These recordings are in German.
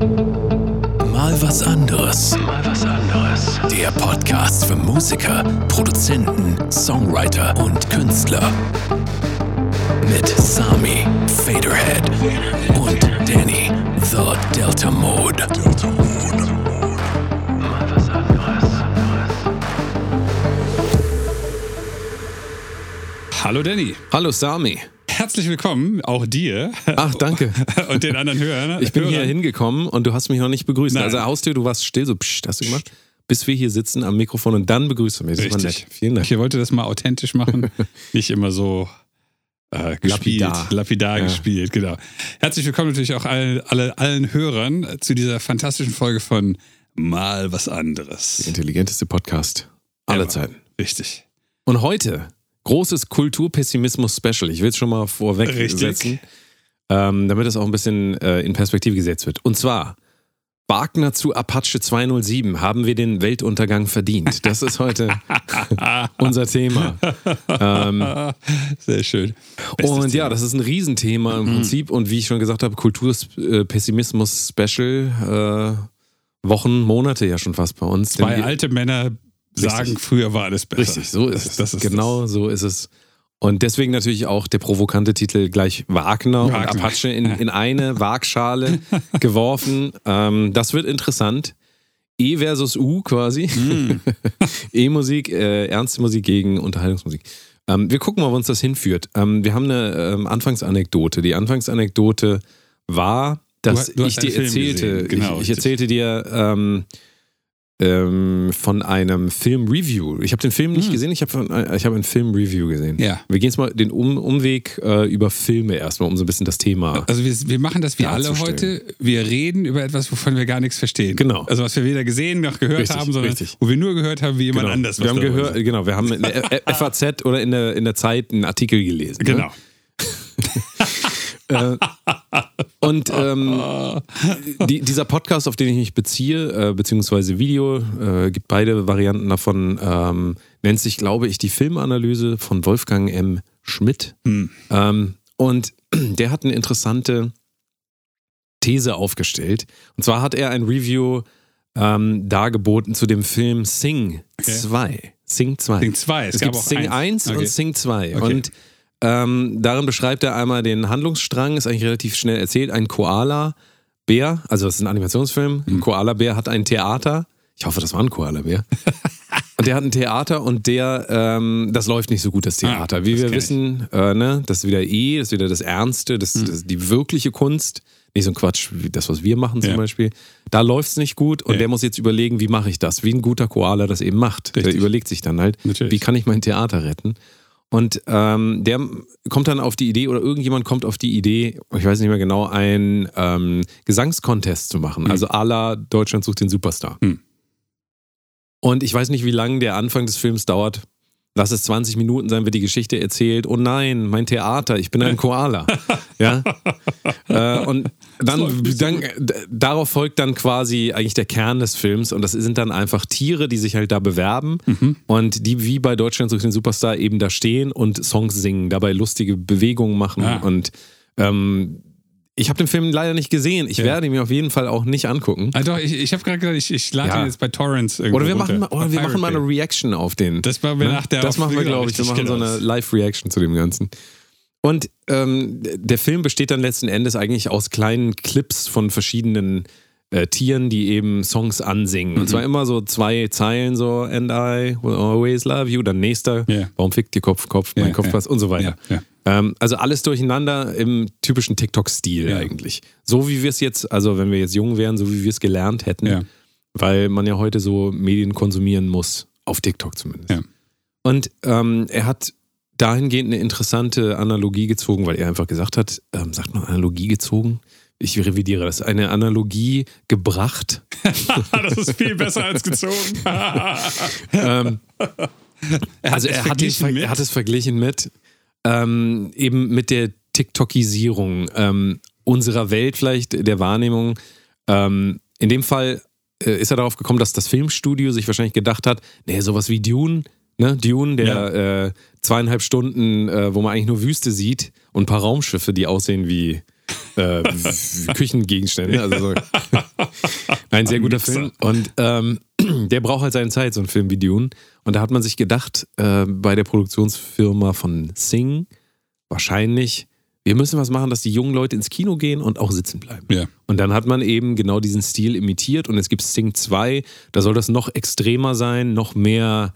Mal was anderes. Mal was anderes. Der Podcast für Musiker, Produzenten, Songwriter und Künstler. Mit Sami, Faderhead und Danny, The Delta Mode. Delta Mode. Mal was anderes. Hallo Danny. Hallo Sami. Herzlich willkommen, auch dir. Ach, danke. Und den anderen Hörern. Ich bin hier hingekommen und du hast mich noch nicht begrüßt. Nein. Also Haustür, du warst still, so psst, hast du gemacht, bis wir hier sitzen am Mikrofon und dann begrüßt du mich. Das war Richtig. nett. Vielen Dank. Ich wollte das mal authentisch machen, nicht immer so äh, gespielt, Lapidar. lapidar, Ja. gespielt, genau. Herzlich willkommen natürlich auch alle, alle, allen Hörern zu dieser fantastischen Folge von Mal was anderes. Intelligenteste Podcast aller. Zeiten. Richtig. Und heute großes Kulturpessimismus-Special. Ich will es schon mal vorweg Richtig. setzen, ähm, damit es auch ein bisschen äh, in Perspektive gesetzt wird. Und zwar Wagner zu Apache 207 haben wir den Weltuntergang verdient. Das ist heute unser Thema. Ähm, Sehr schön. Bestes und ja, das ist ein Riesenthema im Prinzip. Und wie ich schon gesagt habe, Kulturpessimismus-Special, äh, Wochen, Monate ja schon fast bei uns. Zwei alte Männer sagen, früher war alles besser. Richtig, so ist das, es. Das ist genau so ist es. Und deswegen natürlich auch der provokante Titel gleich Wagner, und Wagner. Apache in, in eine Waagschale geworfen. Ähm, das wird interessant. E versus U quasi. Mm. E-Musik, äh, ernste Musik gegen Unterhaltungsmusik. Ähm, wir gucken mal, wo uns das hinführt. Ähm, wir haben eine ähm, Anfangsanekdote. Die Anfangsanekdote war, dass Du- du ich dir erzählte. Genau, ich, ich erzählte dir ähm, von einem Film-Review. Ich habe den Film nicht Hm. gesehen, ich habe äh, ich habe ein Film-Review gesehen. Ja. Wir gehen jetzt mal den um Umweg äh, über Filme erstmal, um so ein bisschen das Thema. Also wir, wir machen das wie alle heute. Wir reden über etwas, wovon wir gar nichts verstehen. Genau. Also was wir weder gesehen noch gehört Richtig, haben, sondern richtig. wo wir nur gehört haben, wie jemand Genau. anders wir haben gehört, genau, wir haben in der FAZ oder in der, in der Zeit einen Artikel gelesen. sagt. Genau. Ne? Und ähm, die, dieser Podcast, auf den ich mich beziehe, äh, beziehungsweise Video, äh, gibt beide Varianten davon, ähm, nennt sich, glaube ich, die Filmanalyse von Wolfgang M. Schmidt. Hm. Ähm, und der hat eine interessante These aufgestellt. Und zwar hat er ein Review ähm, dargeboten zu dem Film Sing Okay. 2. Sing 2. Sing 2. Es, gibt Sing 1 Okay. und Sing 2. Okay. Und ähm, darin beschreibt er einmal den Handlungsstrang, ist eigentlich relativ schnell erzählt. Ein Koala-Bär, also das ist ein Animationsfilm, Mhm. ein Koala-Bär hat ein Theater. Ich hoffe, das war ein Koala-Bär. und der hat ein Theater und der, ähm, das läuft nicht so gut, das Theater. Ah, Wie das wir wissen, äh, ne, das ist wieder E, das ist wieder das Ernste, das, Mhm. das ist die wirkliche Kunst. Nicht so ein Quatsch wie das, was wir machen zum Ja. Beispiel. Da läuft es nicht gut und Ja. der muss jetzt überlegen, wie mache ich das? Wie ein guter Koala das eben macht. Der Richtig. überlegt sich dann halt, Natürlich. wie kann ich mein Theater retten? Und ähm, der kommt dann auf die Idee, oder irgendjemand kommt auf die Idee, ich weiß nicht mehr genau, einen ähm, Gesangscontest zu machen. Also à la Deutschland sucht den Superstar. Hm. Und ich weiß nicht, wie lange der Anfang des Films dauert. Lass es 20 Minuten sein, wird die Geschichte erzählt. Oh nein, mein Theater, ich bin ein Koala. Ja. Äh, und dann, dann d- darauf folgt dann quasi eigentlich der Kern des Films und das sind dann einfach Tiere, die sich halt da bewerben Mhm. und die wie bei Deutschland sucht den Superstar eben da stehen und Songs singen, dabei lustige Bewegungen machen Ah. und ähm, ich habe den Film leider nicht gesehen. Ich Ja. werde ihn mir auf jeden Fall auch nicht angucken. Ah, doch, ich, ich habe gerade gedacht, ich, ich lade Ja. ihn jetzt bei Torrents irgendwo Oder wir runter. machen, mal- oder wir machen mal eine. Reaction auf den. Das machen wir Ne? nach der Das machen wir, glaube ich. Wir machen so eine Live-Reaction zu dem Ganzen. Und ähm, der Film besteht dann letzten Endes eigentlich aus kleinen Clips von verschiedenen äh, Tieren, die eben Songs ansingen. Und Mhm. zwar immer so zwei Zeilen, so And I will always love you. Dann nächster, Ja. warum fickt ihr Kopf, Kopf, mein Ja, Kopf passt und so weiter. Ähm, also alles durcheinander im typischen TikTok-Stil eigentlich. So wie wir es jetzt, also wenn wir jetzt jung wären, so wie wir es gelernt hätten, weil man ja heute so Medien konsumieren muss, auf TikTok zumindest. Und ähm, er hat dahingehend eine interessante Analogie gezogen, weil er einfach gesagt hat, ähm, sagt man Analogie gezogen? Ich revidiere das. Eine Analogie gebracht. das ist viel besser als gezogen. ähm, also es er hat, mit? er hat es verglichen mit ähm, eben mit der TikTokisierung ähm, unserer Welt vielleicht, der Wahrnehmung. Ähm, in dem Fall äh, ist er darauf gekommen, dass das Filmstudio sich wahrscheinlich gedacht hat, nee, sowas wie Dune, ne? Dune, der äh, zweieinhalb Stunden, äh, wo man eigentlich nur Wüste sieht und ein paar Raumschiffe, die aussehen wie äh, Küchengegenstände. Also so. ein sehr guter Film. Und ähm, der braucht halt seine Zeit, so ein Film wie Dune. Und da hat man sich gedacht, äh, bei der Produktionsfirma von Sing, wahrscheinlich, wir müssen was machen, dass die jungen Leute ins Kino gehen und auch sitzen bleiben. Ja. Und dann hat man eben genau diesen Stil imitiert und es gibt Sing 2, da soll das noch extremer sein, noch mehr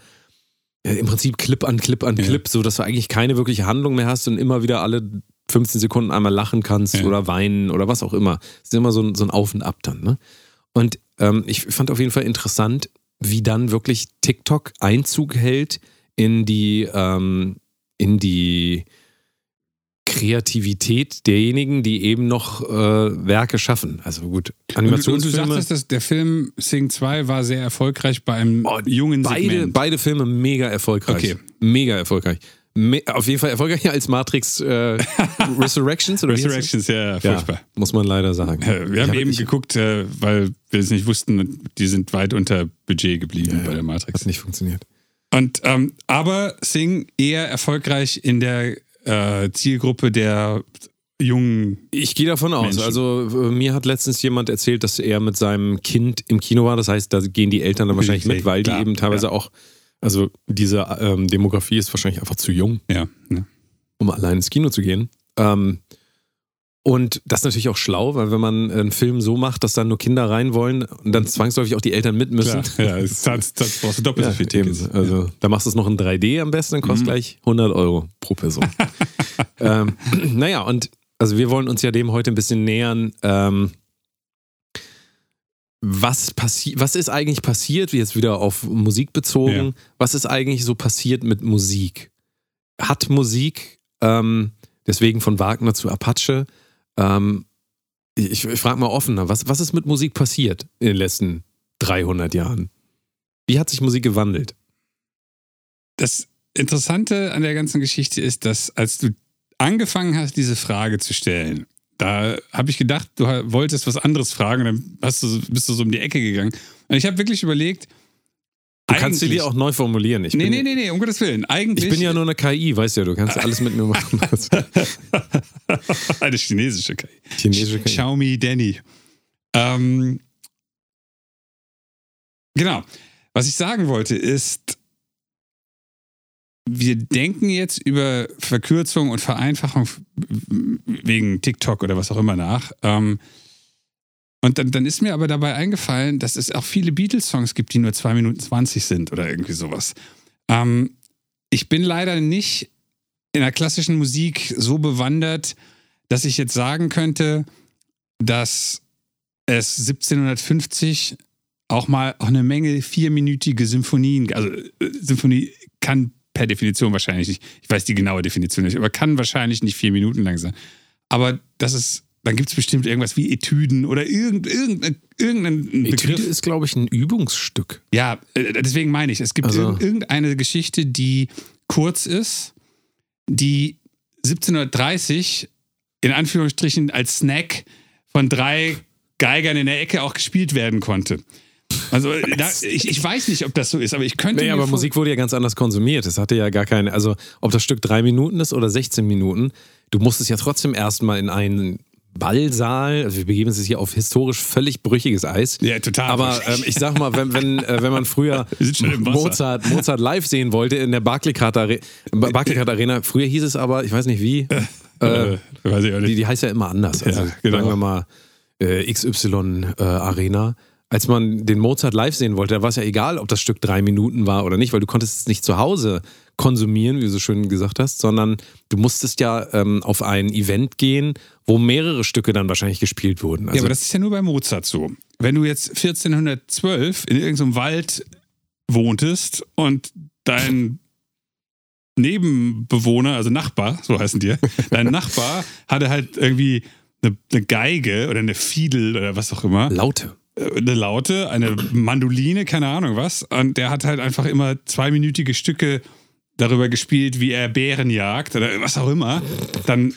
im Prinzip Clip an Clip an Ja. Clip, so dass du eigentlich keine wirkliche Handlung mehr hast und immer wieder alle 15 Sekunden einmal lachen kannst Ja. oder weinen oder was auch immer. Es ist immer so ein, so ein Auf und Ab dann. Ne? Und ähm, ich fand auf jeden Fall interessant, wie dann wirklich TikTok Einzug hält in die, ähm, in die Kreativität derjenigen, die eben noch äh, Werke schaffen. Also gut, Und, und du Animationsfilme. sagtest, dass der Film Sing 2 war sehr erfolgreich bei einem jungen beide, Segment. beide Filme mega erfolgreich. Okay. Mega erfolgreich. Me auf jeden Fall erfolgreicher als Matrix äh, Resurrections oder? Resurrections, ja, Ja, furchtbar. muss man leider sagen. Äh, Wir haben Ich hab- eben geguckt, äh, weil wir es nicht wussten, die sind weit unter Budget geblieben bei der Matrix. Hat nicht funktioniert. Und ähm, aber Sing eher erfolgreich in der äh, Zielgruppe der jungen. Ich gehe davon aus. Menschen. Also mir hat letztens jemand erzählt, dass er mit seinem Kind im Kino war. Das heißt, da gehen die Eltern dann wahrscheinlich mit, weil die Klar, eben teilweise ja. auch, also diese ähm, Demografie ist wahrscheinlich einfach zu jung, Ja, ne? um allein ins Kino zu gehen. Ähm, und das ist natürlich auch schlau, weil wenn man einen Film so macht, dass dann nur Kinder rein wollen und dann zwangsläufig auch die Eltern mit müssen. Klar, ja, das, das, das brauchst du doppelt Ja, so viel. Tickets. Also da machst du es noch in 3D am besten, dann kostet Mhm. gleich 100 Euro pro Person. ähm, naja, und also wir wollen uns ja dem heute ein bisschen nähern. Ähm, was, passi was ist eigentlich passiert, jetzt wieder auf Musik bezogen, Ja. was ist eigentlich so passiert mit Musik? Hat Musik, ähm, deswegen von Wagner zu Apache, ähm, ich, ich frage mal offener, was, was ist mit Musik passiert in den letzten 300 Jahren? Wie hat sich Musik gewandelt? Das Interessante an der ganzen Geschichte ist, dass als du angefangen hast, diese Frage zu stellen, da habe ich gedacht, du wolltest was anderes fragen dann du, bist du so um die Ecke gegangen. Und ich habe wirklich überlegt, Du kannst sie dir auch neu formulieren. Ich Nee, bin, nee, nee, nee, um Gottes Willen. Eigentlich. Ich bin ja nur eine KI, weißt du ja, du kannst alles mit mir machen. Eine chinesische KI. Chinesische KI. Xiaomi Danny. Ähm, genau. Was ich sagen wollte ist, wir denken jetzt über Verkürzung und Vereinfachung wegen TikTok oder was auch immer nach. Ähm, und dann, dann ist mir aber dabei eingefallen, dass es auch viele Beatles-Songs gibt, die nur 2 Minuten 20 sind oder irgendwie sowas. Ähm, ich bin leider nicht in der klassischen Musik so bewandert, dass ich jetzt sagen könnte, dass es 1750 auch mal auch eine Menge vierminütige Symphonien, also äh, Symphonie kann per Definition wahrscheinlich nicht, ich weiß die genaue Definition nicht, aber kann wahrscheinlich nicht vier Minuten lang sein. Aber das ist, dann gibt es bestimmt irgendwas wie Etüden oder irgend, irgendein, irgendein Etüde Begriff. ist, glaube ich, ein Übungsstück. Ja, äh, deswegen meine ich, es gibt Also- irg- irgendeine Geschichte, die kurz ist, die 1730 in Anführungsstrichen als Snack von drei Geigern in der Ecke auch gespielt werden konnte. Also da, ich, ich weiß nicht, ob das so ist, aber ich könnte Nee, aber Musik wurde ja ganz anders konsumiert. Es hatte ja gar keine, also ob das Stück drei Minuten ist oder 16 Minuten, du musstest ja trotzdem erstmal in einen Ballsaal, also wir begeben uns hier auf historisch völlig brüchiges Eis. Ja, total. Aber ähm, ich sag mal, wenn, wenn, äh, wenn man früher. Mozart, Mozart live sehen wollte in der Barclaycard Are Arena, früher hieß es aber, ich weiß nicht wie, äh, weiß ich auch die, nicht. die heißt ja immer anders. Also Ja, genau. sagen wir mal äh, XY äh, Arena. Als man den Mozart live sehen wollte, da war es ja egal, ob das Stück drei Minuten war oder nicht, weil du konntest es nicht zu Hause konsumieren, wie du so schön gesagt hast, sondern du musstest ja ähm, auf ein Event gehen, wo mehrere Stücke dann wahrscheinlich gespielt wurden. ja, Also, aber das ist ja nur bei Mozart so. Wenn du jetzt 1412 in irgendeinem Wald wohntest und dein Nebenbewohner, also Nachbar, so heißen die, dein Nachbar hatte halt irgendwie eine, eine Geige oder eine Fiedel oder was auch immer. Laute. äh, eine Laute, eine Mandoline, keine Ahnung was. Und der hat halt einfach immer zweiminütige Stücke darüber gespielt, wie er Bären jagt oder was auch immer. Dann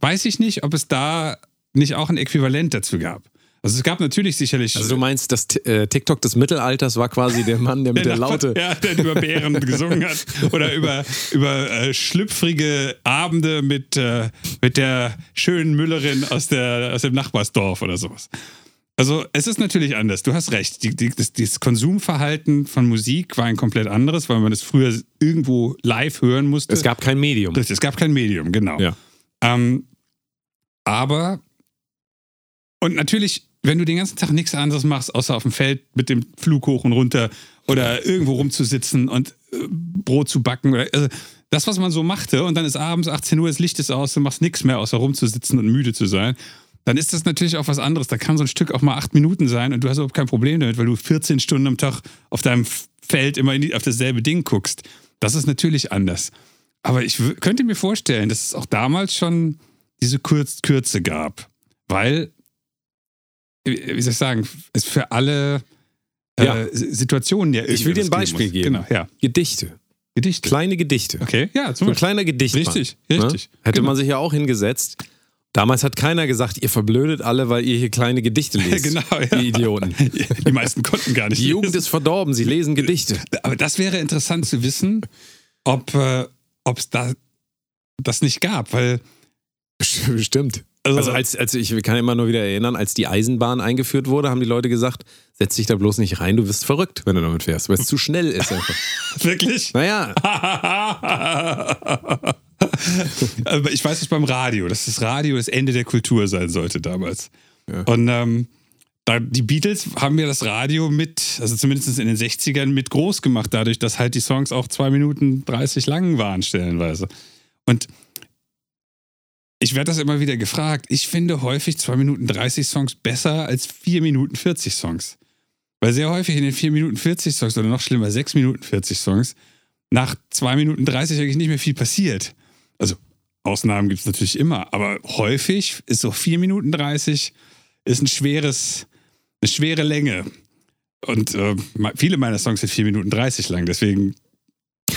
weiß ich nicht, ob es da nicht auch ein Äquivalent dazu gab. Also es gab natürlich sicherlich. Also du meinst, das äh, TikTok des Mittelalters war quasi der Mann, der mit der, Laute. Ja, der über Bären gesungen hat. Oder über, über äh, schlüpfrige Abende mit, äh, mit der schönen Müllerin aus, der, aus dem Nachbarsdorf oder sowas. Also es ist natürlich anders, du hast recht. Die, die, das, das Konsumverhalten von Musik war ein komplett anderes, weil man es früher irgendwo live hören musste. Es gab kein Medium. Richtig, es gab kein Medium, genau. Ja. Ähm, aber, und natürlich, wenn du den ganzen Tag nichts anderes machst, außer auf dem Feld mit dem Flug hoch und runter oder irgendwo rumzusitzen und äh, Brot zu backen, oder, also das, was man so machte, und dann ist abends 18 Uhr, das Licht ist aus, du machst nichts mehr, außer rumzusitzen und müde zu sein, dann ist das natürlich auch was anderes. Da kann so ein Stück auch mal acht Minuten sein und du hast überhaupt kein Problem damit, weil du 14 Stunden am Tag auf deinem Feld immer die, auf dasselbe Ding guckst. Das ist natürlich anders. Aber ich könnte mir vorstellen, dass es auch damals schon diese Kürz Kürze gab. Weil, wie soll ich sagen, es für alle äh, Ja. Situationen ja Ich will dir ein Beispiel geben. Genau, ja. Gedichte. Gedichte. Kleine Gedichte. Okay, ja, So zum ein kleiner Gedichtband. Richtig, richtig. Ne? Hätte Genau. man sich ja auch hingesetzt. Damals hat keiner gesagt, ihr verblödet alle, weil ihr hier kleine Gedichte lest. Genau, ja. Die Idioten. Die meisten konnten gar nicht. Die Jugend lesen. ist verdorben, sie lesen Gedichte. Aber das wäre interessant zu wissen, ob äh, es da das nicht gab, weil Bestimmt. Also- Also, als, als ich kann immer nur wieder erinnern, als die Eisenbahn eingeführt wurde, haben die Leute gesagt, setz dich da bloß nicht rein, du wirst verrückt, wenn du damit fährst, weil es zu schnell ist einfach. wirklich. Naja, ich weiß es beim Radio, dass das Radio das Ende der Kultur sein sollte damals. Ja. Und ähm, die Beatles haben ja das Radio mit, also zumindest in den 60ern, mit groß gemacht, dadurch, dass halt die Songs auch 2 Minuten 30 lang waren, stellenweise. Und ich werde das immer wieder gefragt. Ich finde häufig 2 Minuten 30 Songs besser als 4 Minuten 40 Songs. Weil sehr häufig in den 4 Minuten 40 Songs oder noch schlimmer 6 Minuten 40 Songs nach 2 Minuten 30 eigentlich nicht mehr viel passiert. Ausnahmen gibt es natürlich immer, aber häufig ist so 4 Minuten 30 ist ein schweres, eine schwere Länge. Und äh, viele meiner Songs sind 4 Minuten 30 lang, deswegen.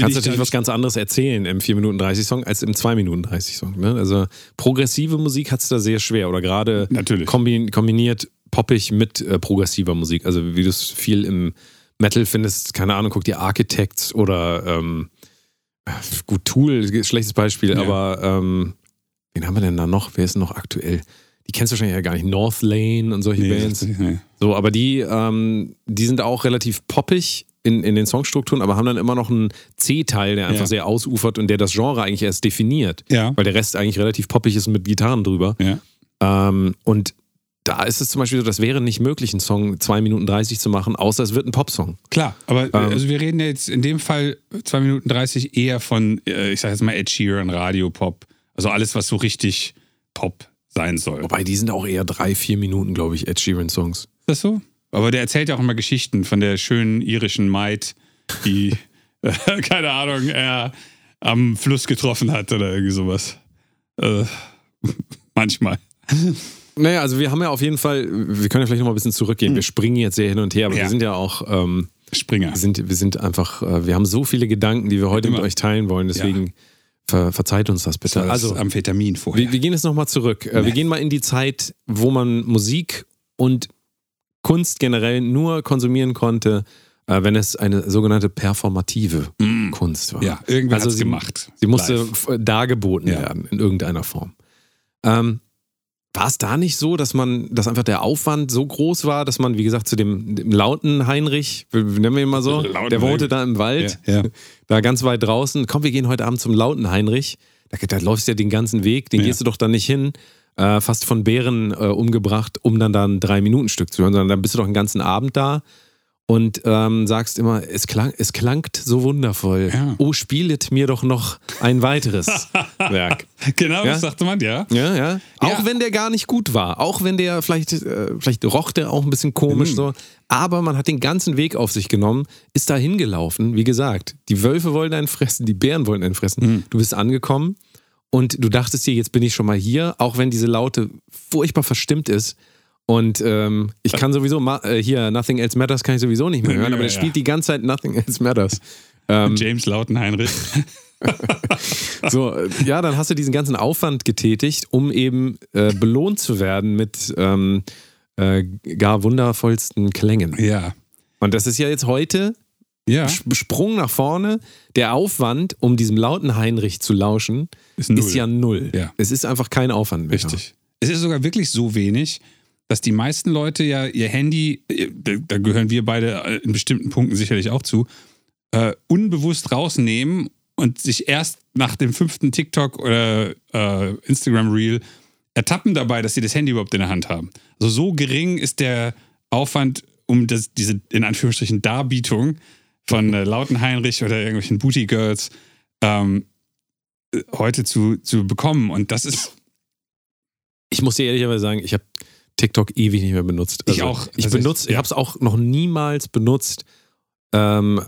kannst ich natürlich was ganz anderes erzählen im 4 Minuten 30 Song als im 2 Minuten 30 Song. Ne? Also progressive Musik hat es da sehr schwer oder gerade kombiniert poppig mit äh, progressiver Musik. Also wie du es viel im Metal findest, keine Ahnung, guck dir Architects oder ähm, gut, Tool, schlechtes Beispiel, Ja. aber ähm, wen haben wir denn da noch? Wer ist noch aktuell? Die kennst du wahrscheinlich ja gar nicht. North Lane und solche Nee, Bands. nee. So, aber die, ähm, die sind auch relativ poppig in, in den Songstrukturen, aber haben dann immer noch einen C-Teil, der einfach Ja. sehr ausufert und der das Genre eigentlich erst definiert. Ja. Weil der Rest eigentlich relativ poppig ist mit Gitarren drüber. Ja. Ähm, und da ist es zum Beispiel so, das wäre nicht möglich, einen Song 2 Minuten 30 zu machen, außer es wird ein Popsong. Klar, aber Ähm. also wir reden ja jetzt in dem Fall 2 Minuten 30 eher von, äh, ich sag jetzt mal Ed Sheeran, Radio, Pop. Also alles, was so richtig Pop sein soll. Wobei die sind auch eher drei, vier Minuten, glaube ich, Ed Sheeran-Songs. Ist das so? Aber der erzählt ja auch immer Geschichten von der schönen irischen Maid, die, äh, keine Ahnung, er am Fluss getroffen hat oder irgendwie sowas. Äh, manchmal. Naja, also wir haben ja auf jeden Fall, wir können ja vielleicht noch mal ein bisschen zurückgehen. Wir springen jetzt sehr hin und her, aber Ja. wir sind ja auch, ähm, Springer. wir, sind, wir sind einfach, äh, wir haben so viele Gedanken, die wir heute Immer. mit euch teilen wollen, deswegen ver, verzeiht uns das bitte. Das Also, Amphetamin vorher. wir, wir gehen jetzt nochmal zurück. Äh, Wir gehen mal in die Zeit, wo man Musik und Kunst generell nur konsumieren konnte, äh, wenn es eine sogenannte performative Kunst war. Mm. ja, irgendwer Also sie- gemacht. Sie musste Live. dargeboten Ja. werden in irgendeiner Form. Ähm, war es da nicht so, dass man, dass einfach der Aufwand so groß war, dass man, wie gesagt, zu dem, dem lauten Heinrich, nennen wir ihn mal so, Lauten der wohnte Heinrich. da im Wald, Ja, ja. da ganz weit draußen. Komm, wir gehen heute Abend zum lauten Heinrich. Da, da läufst du ja den ganzen Weg, den Ja. gehst du doch dann nicht hin, äh, fast von Bären äh, umgebracht, um dann da ein Drei-Minuten-Stück zu hören, sondern dann bist du doch einen ganzen Abend da und ähm, sagst immer, es, klang, es klangt so wundervoll. Ja. Oh, spielet mir doch noch ein weiteres Werk. Genau, Ja? das sagte man, ja. Ja, ja. Auch Ja. wenn der gar nicht gut war. Auch wenn der vielleicht, äh, vielleicht roch der auch ein bisschen komisch Mhm. so. Aber man hat den ganzen Weg auf sich genommen, ist da hingelaufen. Wie gesagt, die Wölfe wollen einen fressen, die Bären wollen einen fressen. Mhm. Du bist angekommen und du dachtest dir, jetzt bin ich schon mal hier, auch wenn diese Laute furchtbar verstimmt ist. Und ähm, ich kann sowieso, ma- äh, hier, Nothing Else Matters kann ich sowieso nicht mehr hören, aber der spielt die ganze Zeit Nothing Else Matters. Ähm, James Lauten Heinrich. so, ja, dann hast du diesen ganzen Aufwand getätigt, um eben äh, belohnt zu werden mit ähm, äh, gar wundervollsten Klängen. Ja. Und das ist ja jetzt heute Ja. Sprung nach vorne. Der Aufwand, um diesem lauten Heinrich zu lauschen, Ist null. ist ja null. Ja. Es ist einfach kein Aufwand mehr. Richtig. Es ist sogar wirklich so wenig, dass die meisten Leute ja ihr Handy, äh, da gehören wir beide äh, in bestimmten Punkten sicherlich auch zu, äh, unbewusst rausnehmen und sich erst nach dem fünften TikTok oder äh, Instagram Reel ertappen dabei, dass sie das Handy überhaupt in der Hand haben. Also so gering ist der Aufwand, um das, diese in Anführungsstrichen Darbietung von äh, lauten Heinrich oder irgendwelchen Booty Girls ähm, äh, heute zu, zu bekommen. Und das ist Ich muss dir ehrlicherweise sagen, ich habe TikTok ewig nicht mehr benutzt. Ich auch. Ich Also benutze, ich- ja. habe es auch noch niemals benutzt, ähm,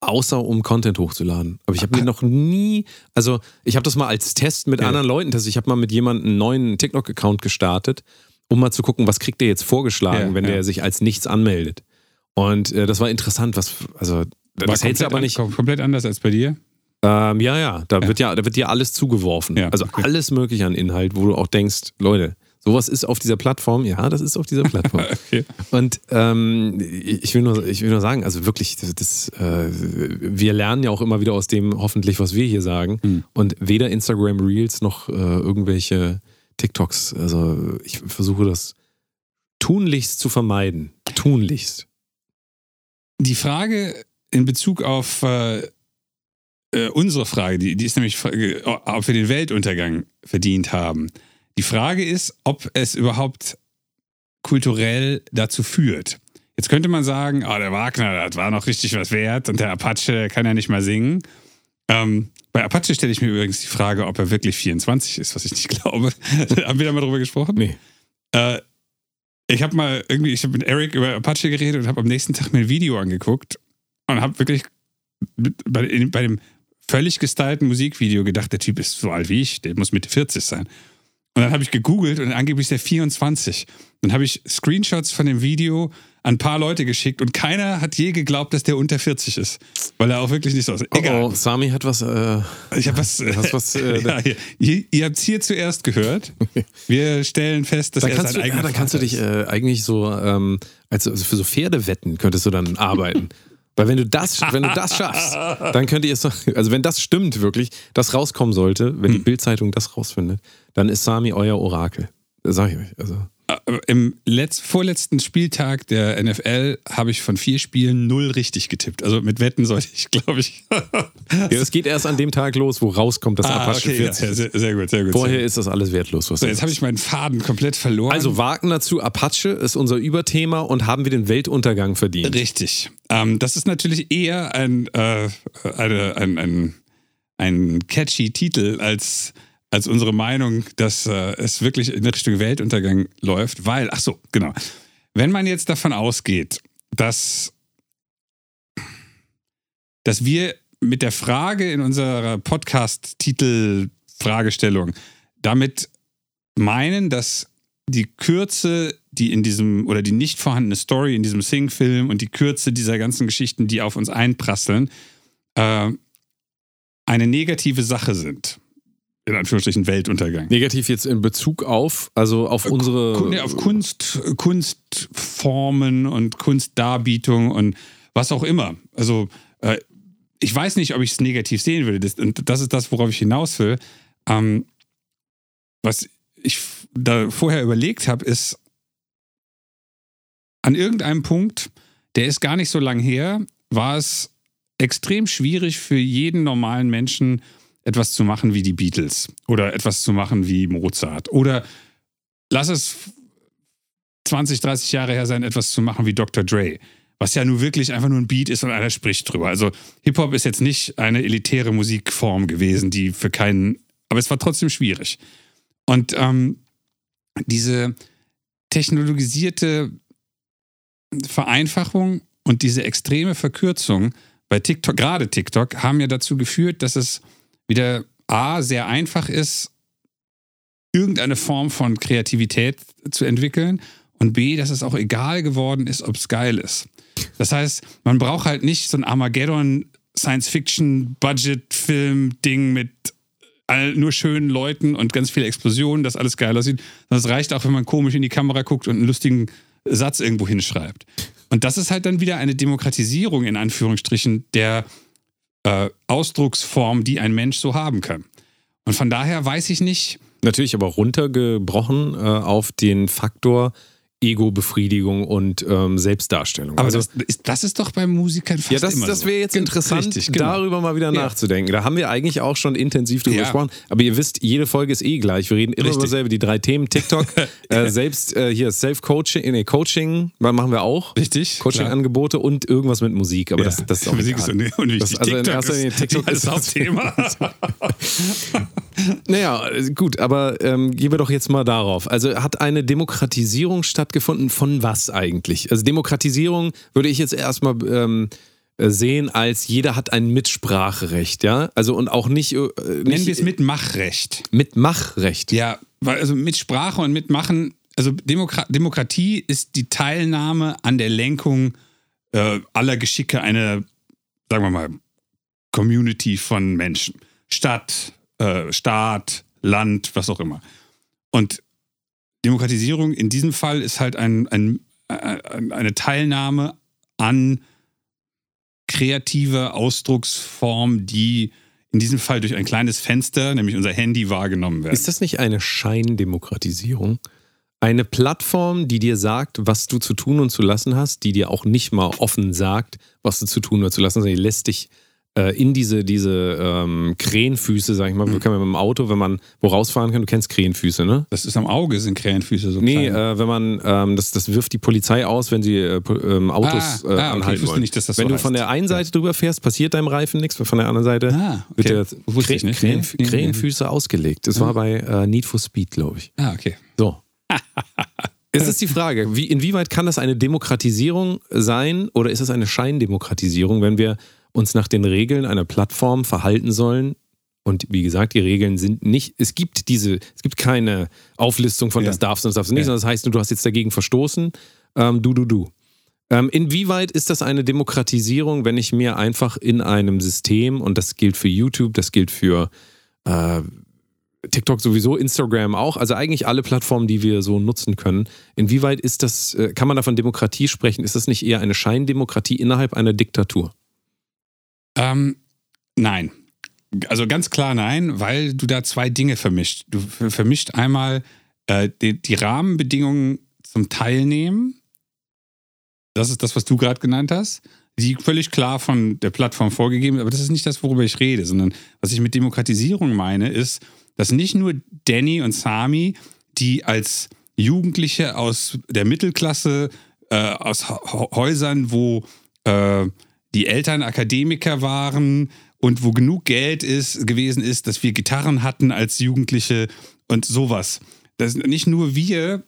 außer um Content hochzuladen. Aber ich habe mir noch nie, also ich habe das mal als Test mit Ja. anderen Leuten testet. Ich habe mal mit jemandem einen neuen TikTok-Account gestartet, um mal zu gucken, was kriegt der jetzt vorgeschlagen, Ja, wenn der sich als nichts anmeldet. Und äh, das war interessant, was, also War das hältst du aber nicht. kom- Komplett anders als bei dir. Ähm, ja, ja, da wird ja, da wird dir alles zugeworfen. Ja, also alles mögliche an Inhalt, wo du auch denkst, Leute, sowas ist auf dieser Plattform. Ja, das ist auf dieser Plattform. Okay. Und ähm, ich, will nur, ich will nur sagen, also wirklich, das, das, äh, wir lernen ja auch immer wieder aus dem hoffentlich, was wir hier sagen. Hm. Und weder Instagram Reels noch äh, irgendwelche TikToks. Also ich versuche das tunlichst zu vermeiden. Tunlichst. Die Frage in Bezug auf äh, äh, unsere Frage, die, die ist nämlich, Frage, ob wir den Weltuntergang verdient haben. Die Frage ist, ob es überhaupt kulturell dazu führt. Jetzt könnte man sagen, ah, der Wagner, das war noch richtig was wert und der Apache der kann ja nicht mal singen. Ähm, bei Apache stelle ich mir übrigens die Frage, ob er wirklich 24 ist, was ich nicht glaube. Haben wir da mal drüber gesprochen? Nee. Äh, ich habe mal irgendwie, ich habe mit Eric über Apache geredet und habe am nächsten Tag mir ein Video angeguckt und habe wirklich bei, in, bei dem völlig gestylten Musikvideo gedacht, der Typ ist so alt wie ich, der muss Mitte 40 sein. Und dann habe ich gegoogelt und angeblich ist er 24. Dann habe ich Screenshots von dem Video an ein paar Leute geschickt und keiner hat je geglaubt, dass der unter 40 ist. Weil er auch wirklich nicht so aussieht. Egal. Oh, oh, Sami hat was. Äh, Ich habe was. hast was, äh, ja, hier, ihr ihr habt es hier zuerst gehört. Wir stellen fest, dass Da er sein du, ja, eigener da kannst du dich ist. äh, eigentlich so, ähm, als, also für so Pferdewetten könntest du dann arbeiten. Weil wenn du das, wenn du das schaffst, dann könnt ihr es, also wenn das stimmt wirklich, das rauskommen sollte, wenn die Hm. Bildzeitung das rausfindet, dann ist Sami euer Orakel. Das sag ich euch. Also. Im letz vorletzten Spieltag der NFL habe ich von vier Spielen null richtig getippt. Also mit Wetten sollte ich, glaube ich. Ja, es geht erst an dem Tag los, wo rauskommt, dass Ah, Apache okay, ja, 40 ja, sehr, sehr gut, sehr gut. Vorher sehr ist das alles wertlos, was So, jetzt habe ich meinen Faden komplett verloren. Also Wagner zu Apache ist unser Überthema und haben wir den Weltuntergang verdient. Richtig. Ähm, das ist natürlich eher ein, äh, eine, ein, ein, ein catchy Titel als, als unsere Meinung, dass äh, es wirklich in Richtung Weltuntergang läuft, weil, ach so, genau. Wenn man jetzt davon ausgeht, dass, dass wir mit der Frage in unserer Podcast-Titel-Fragestellung damit meinen, dass die Kürze, die in diesem oder die nicht vorhandene Story in diesem Sing-Film und die Kürze dieser ganzen Geschichten, die auf uns einprasseln, äh, eine negative Sache sind. In Anführungsstrichen Weltuntergang. Negativ jetzt in Bezug auf, also auf unsere. Ku- nee, auf Kunst, Kunstformen und Kunstdarbietung und was auch immer. Also äh, ich weiß nicht, ob ich es negativ sehen würde. Das, und das ist das, worauf ich hinaus will. Ähm, was ich da vorher überlegt habe, ist an irgendeinem Punkt, der ist gar nicht so lang her, war es extrem schwierig für jeden normalen Menschen, etwas zu machen wie die Beatles oder etwas zu machen wie Mozart oder lass es 20, 30 Jahre her sein, etwas zu machen wie Dr. Dre. Was ja nun wirklich einfach nur ein Beat ist und einer spricht drüber. Also Hip-Hop ist jetzt nicht eine elitäre Musikform gewesen, die für keinen, aber es war trotzdem schwierig. Und ähm, diese technologisierte Vereinfachung und diese extreme Verkürzung bei TikTok, gerade TikTok, haben ja dazu geführt, dass es wieder A, sehr einfach ist, irgendeine Form von Kreativität zu entwickeln und B, dass es auch egal geworden ist, ob es geil ist. Das heißt, man braucht halt nicht so ein Armageddon Science-Fiction-Budget-Film-Ding mit all, nur schönen Leuten und ganz viele Explosionen, dass alles geil aussieht. Das reicht auch, wenn man komisch in die Kamera guckt und einen lustigen Satz irgendwo hinschreibt. Und das ist halt dann wieder eine Demokratisierung in Anführungsstrichen der äh, Ausdrucksform, die ein Mensch so haben kann. Und von daher weiß ich nicht. Natürlich aber runtergebrochen äh, auf den Faktor, Ego-Befriedigung und ähm, Selbstdarstellung. Aber also, das, ist, das ist doch bei Musikern fast Ja, das, immer das so. wäre jetzt interessant, Richtig, genau. darüber mal wieder Ja. nachzudenken. Da haben wir eigentlich auch schon intensiv drüber Ja. gesprochen. Aber ihr wisst, jede Folge ist eh gleich. Wir reden immer Richtig. über dasselbe. Die drei Themen, TikTok, äh, selbst äh, hier Self-Coaching, nee, Coaching, machen wir auch? Richtig. Coaching-Angebote und irgendwas mit Musik. Aber Ja. das, das ist auch Musik egal. ist un- unwichtig. Das, also in TikTok erster Linie ist TikTok das ist das Hauptthema. Naja, gut, aber ähm, gehen wir doch jetzt mal darauf. Also hat eine Demokratisierung stattgefunden von was eigentlich? Also Demokratisierung würde ich jetzt erstmal ähm, äh, sehen als jeder hat ein Mitspracherecht, ja? Also und auch nicht, äh, Nennen nicht wir es Mitmachrecht. Mitmachrecht. Ja, weil also mit Sprache und Mitmachen, also Demokra Demokratie ist die Teilnahme an der Lenkung äh, aller Geschicke einer, sagen wir mal, Community von Menschen. Stadt, äh, Staat, Land, was auch immer. Und Demokratisierung in diesem Fall ist halt ein, ein, ein, eine Teilnahme an kreative Ausdrucksform, die in diesem Fall durch ein kleines Fenster, nämlich unser Handy, wahrgenommen werden. Ist das nicht eine Scheindemokratisierung? Eine Plattform, die dir sagt, was du zu tun und zu lassen hast, die dir auch nicht mal offen sagt, was du zu tun oder zu lassen hast, die lässt dich äh, in diese, diese ähm, Krähenfüße, sag ich mal, mhm. kann man mit dem Auto, wenn man wo rausfahren kann, du kennst Krähenfüße, ne? Das ist am Auge, sind Krähenfüße so Nee, äh, wenn man, ähm, das, das wirft die Polizei aus, wenn sie äh, ähm, Autos Ah, äh, ah, okay, anhalten ich wusste wollen. nicht, dass das wenn so du von heißt. der einen Seite drüber fährst, passiert deinem Reifen nichts, von der anderen Seite Ah, wird okay. der Wusste ich Krä nicht. Krähen Nee, nee, nee. Krähenfüße ausgelegt. Das war bei äh, Need for Speed, glaube ich. ah, okay. So. Jetzt ist die Frage, wie, inwieweit kann das eine Demokratisierung sein oder ist es eine Scheindemokratisierung, wenn wir uns nach den Regeln einer Plattform verhalten sollen? Und wie gesagt, die Regeln sind nicht, es gibt diese, es gibt keine Auflistung von Ja. das darfst du, das darfst du nicht, Ja. sondern das heißt nur, du hast jetzt dagegen verstoßen, ähm, du, du, du. Ähm, inwieweit ist das eine Demokratisierung, wenn ich mir einfach in einem System, und das gilt für YouTube, das gilt für äh, TikTok sowieso, Instagram auch, also eigentlich alle Plattformen, die wir so nutzen können. Inwieweit ist das, äh, kann man da von Demokratie sprechen? Ist das nicht eher eine Scheindemokratie innerhalb einer Diktatur? Ähm, nein. Also ganz klar nein, weil du da zwei Dinge vermischt. Du ver- vermischt einmal äh, die, die Rahmenbedingungen zum Teilnehmen. Das ist das, was du gerade genannt hast. Die völlig klar von der Plattform vorgegeben, aber das ist nicht das, worüber ich rede, sondern was ich mit Demokratisierung meine, ist, dass nicht nur Danny und Sami, die als Jugendliche aus der Mittelklasse, äh, aus Häusern, wo äh, die Eltern Akademiker waren und wo genug Geld ist, gewesen ist, dass wir Gitarren hatten als Jugendliche und sowas. Dass nicht nur wir,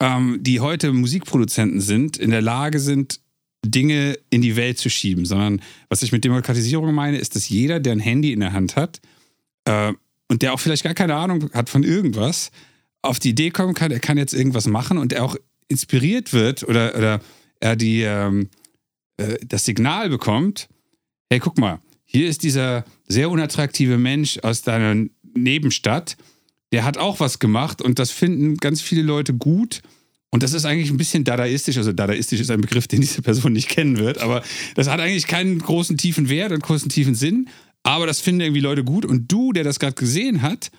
ähm, die heute Musikproduzenten sind, in der Lage sind, Dinge in die Welt zu schieben, sondern was ich mit Demokratisierung meine, ist, dass jeder, der ein Handy in der Hand hat äh, und der auch vielleicht gar keine Ahnung hat von irgendwas, auf die Idee kommen kann, er kann jetzt irgendwas machen und er auch inspiriert wird oder, oder er die, ähm, äh, das Signal bekommt, hey, guck mal, hier ist dieser sehr unattraktive Mensch aus deiner Nebenstadt, der hat auch was gemacht und das finden ganz viele Leute gut. Und das ist eigentlich ein bisschen dadaistisch. Also dadaistisch ist ein Begriff, den diese Person nicht kennen wird, aber das hat eigentlich keinen großen tiefen Wert und großen tiefen Sinn. Aber das finden irgendwie Leute gut. Und du, der das gerade gesehen hat,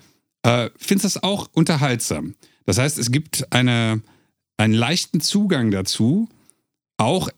äh, findest das auch unterhaltsam. Das heißt, es gibt eine, einen leichten Zugang dazu, auch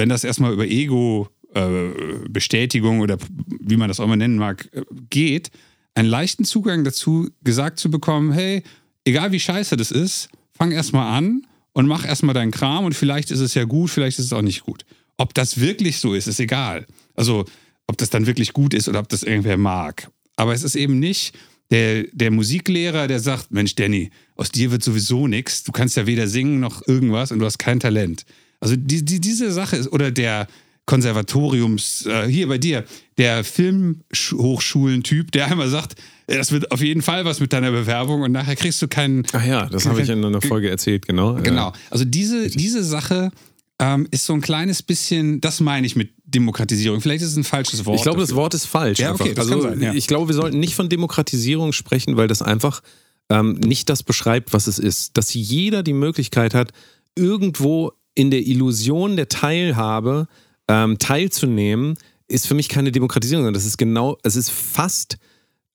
wenn das erstmal über Ego-Bestätigung oder wie man das auch immer nennen mag, äh, geht, einen leichten Zugang dazu gesagt zu bekommen, hey, egal wie scheiße das ist, fang erstmal an und mach erstmal deinen Kram und vielleicht ist es ja gut, vielleicht ist es auch nicht gut. Ob das wirklich so ist, ist egal. Also, ob das dann wirklich gut ist oder ob das irgendwer mag. Aber es ist eben nicht der, der Musiklehrer, der sagt, Mensch, Danny, aus dir wird sowieso nichts. Du kannst ja weder singen noch irgendwas und du hast kein Talent. Also die, die, diese Sache ist, oder der Konservatoriums, äh, hier bei dir, der Filmhochschulentyp, der einmal sagt, das wird auf jeden Fall was mit deiner Bewerbung und nachher kriegst du keinen. Ach ja, das habe ich in einer Folge erzählt, genau. Genau. Also diese, diese Sache ähm, ist so ein kleines bisschen, das meine ich mit Demokratisierung. Vielleicht ist es ein falsches Wort. Ich glaube, das dafür. Wort ist falsch. Ja, okay, das also, sein, ja. Ich glaube, wir sollten nicht von Demokratisierung sprechen, weil das einfach ähm, nicht das beschreibt, was es ist. Dass jeder die Möglichkeit hat, irgendwo in der Illusion der Teilhabe ähm, teilzunehmen, ist für mich keine Demokratisierung, sondern das ist genau, es ist fast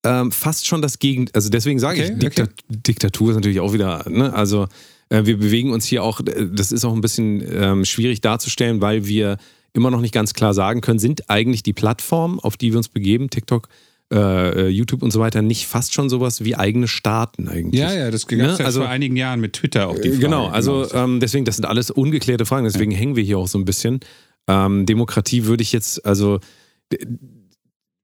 ähm, fast schon das Gegenteil. Also deswegen sage Okay, ich, Dikta Diktatur ist natürlich auch wieder, ne? also äh, wir bewegen uns hier auch, äh, das ist auch ein bisschen ähm, schwierig darzustellen, weil wir immer noch nicht ganz klar sagen können, sind eigentlich die Plattformen, auf die wir uns begeben, TikTok, äh, äh, YouTube und so weiter, nicht fast schon sowas wie eigene Staaten eigentlich? Ja, ja, das gab es Ne? ja also- vor einigen Jahren mit Twitter auch die Frage. Genau, also ähm, deswegen, das sind alles ungeklärte Fragen, deswegen hängen wir hier auch so ein bisschen. Ähm, Demokratie würde ich jetzt, also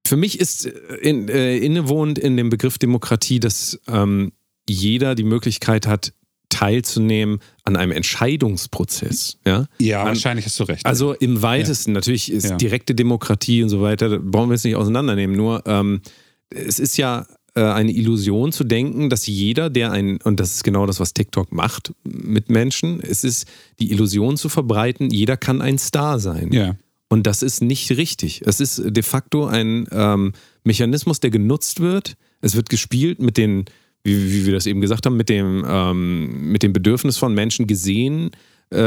für mich ist äh, in, äh, innewohnend in dem Begriff Demokratie, dass ähm, jeder die Möglichkeit hat, teilzunehmen an einem Entscheidungsprozess. Ja? ja, an- wahrscheinlich hast du recht. Also im weitesten, natürlich ist Ja. direkte Demokratie und so weiter, da brauchen wir jetzt nicht auseinandernehmen. Nur ähm, es ist ja äh, eine Illusion zu denken, dass jeder, der ein, und das ist genau das, was TikTok macht mit Menschen, es ist die Illusion zu verbreiten, jeder kann ein Star sein. ja. Und das ist nicht richtig. Es ist de facto ein ähm, Mechanismus, der genutzt wird. Es wird gespielt mit den, wie, wie wir das eben gesagt haben, mit dem, ähm, mit dem Bedürfnis von Menschen gesehen äh,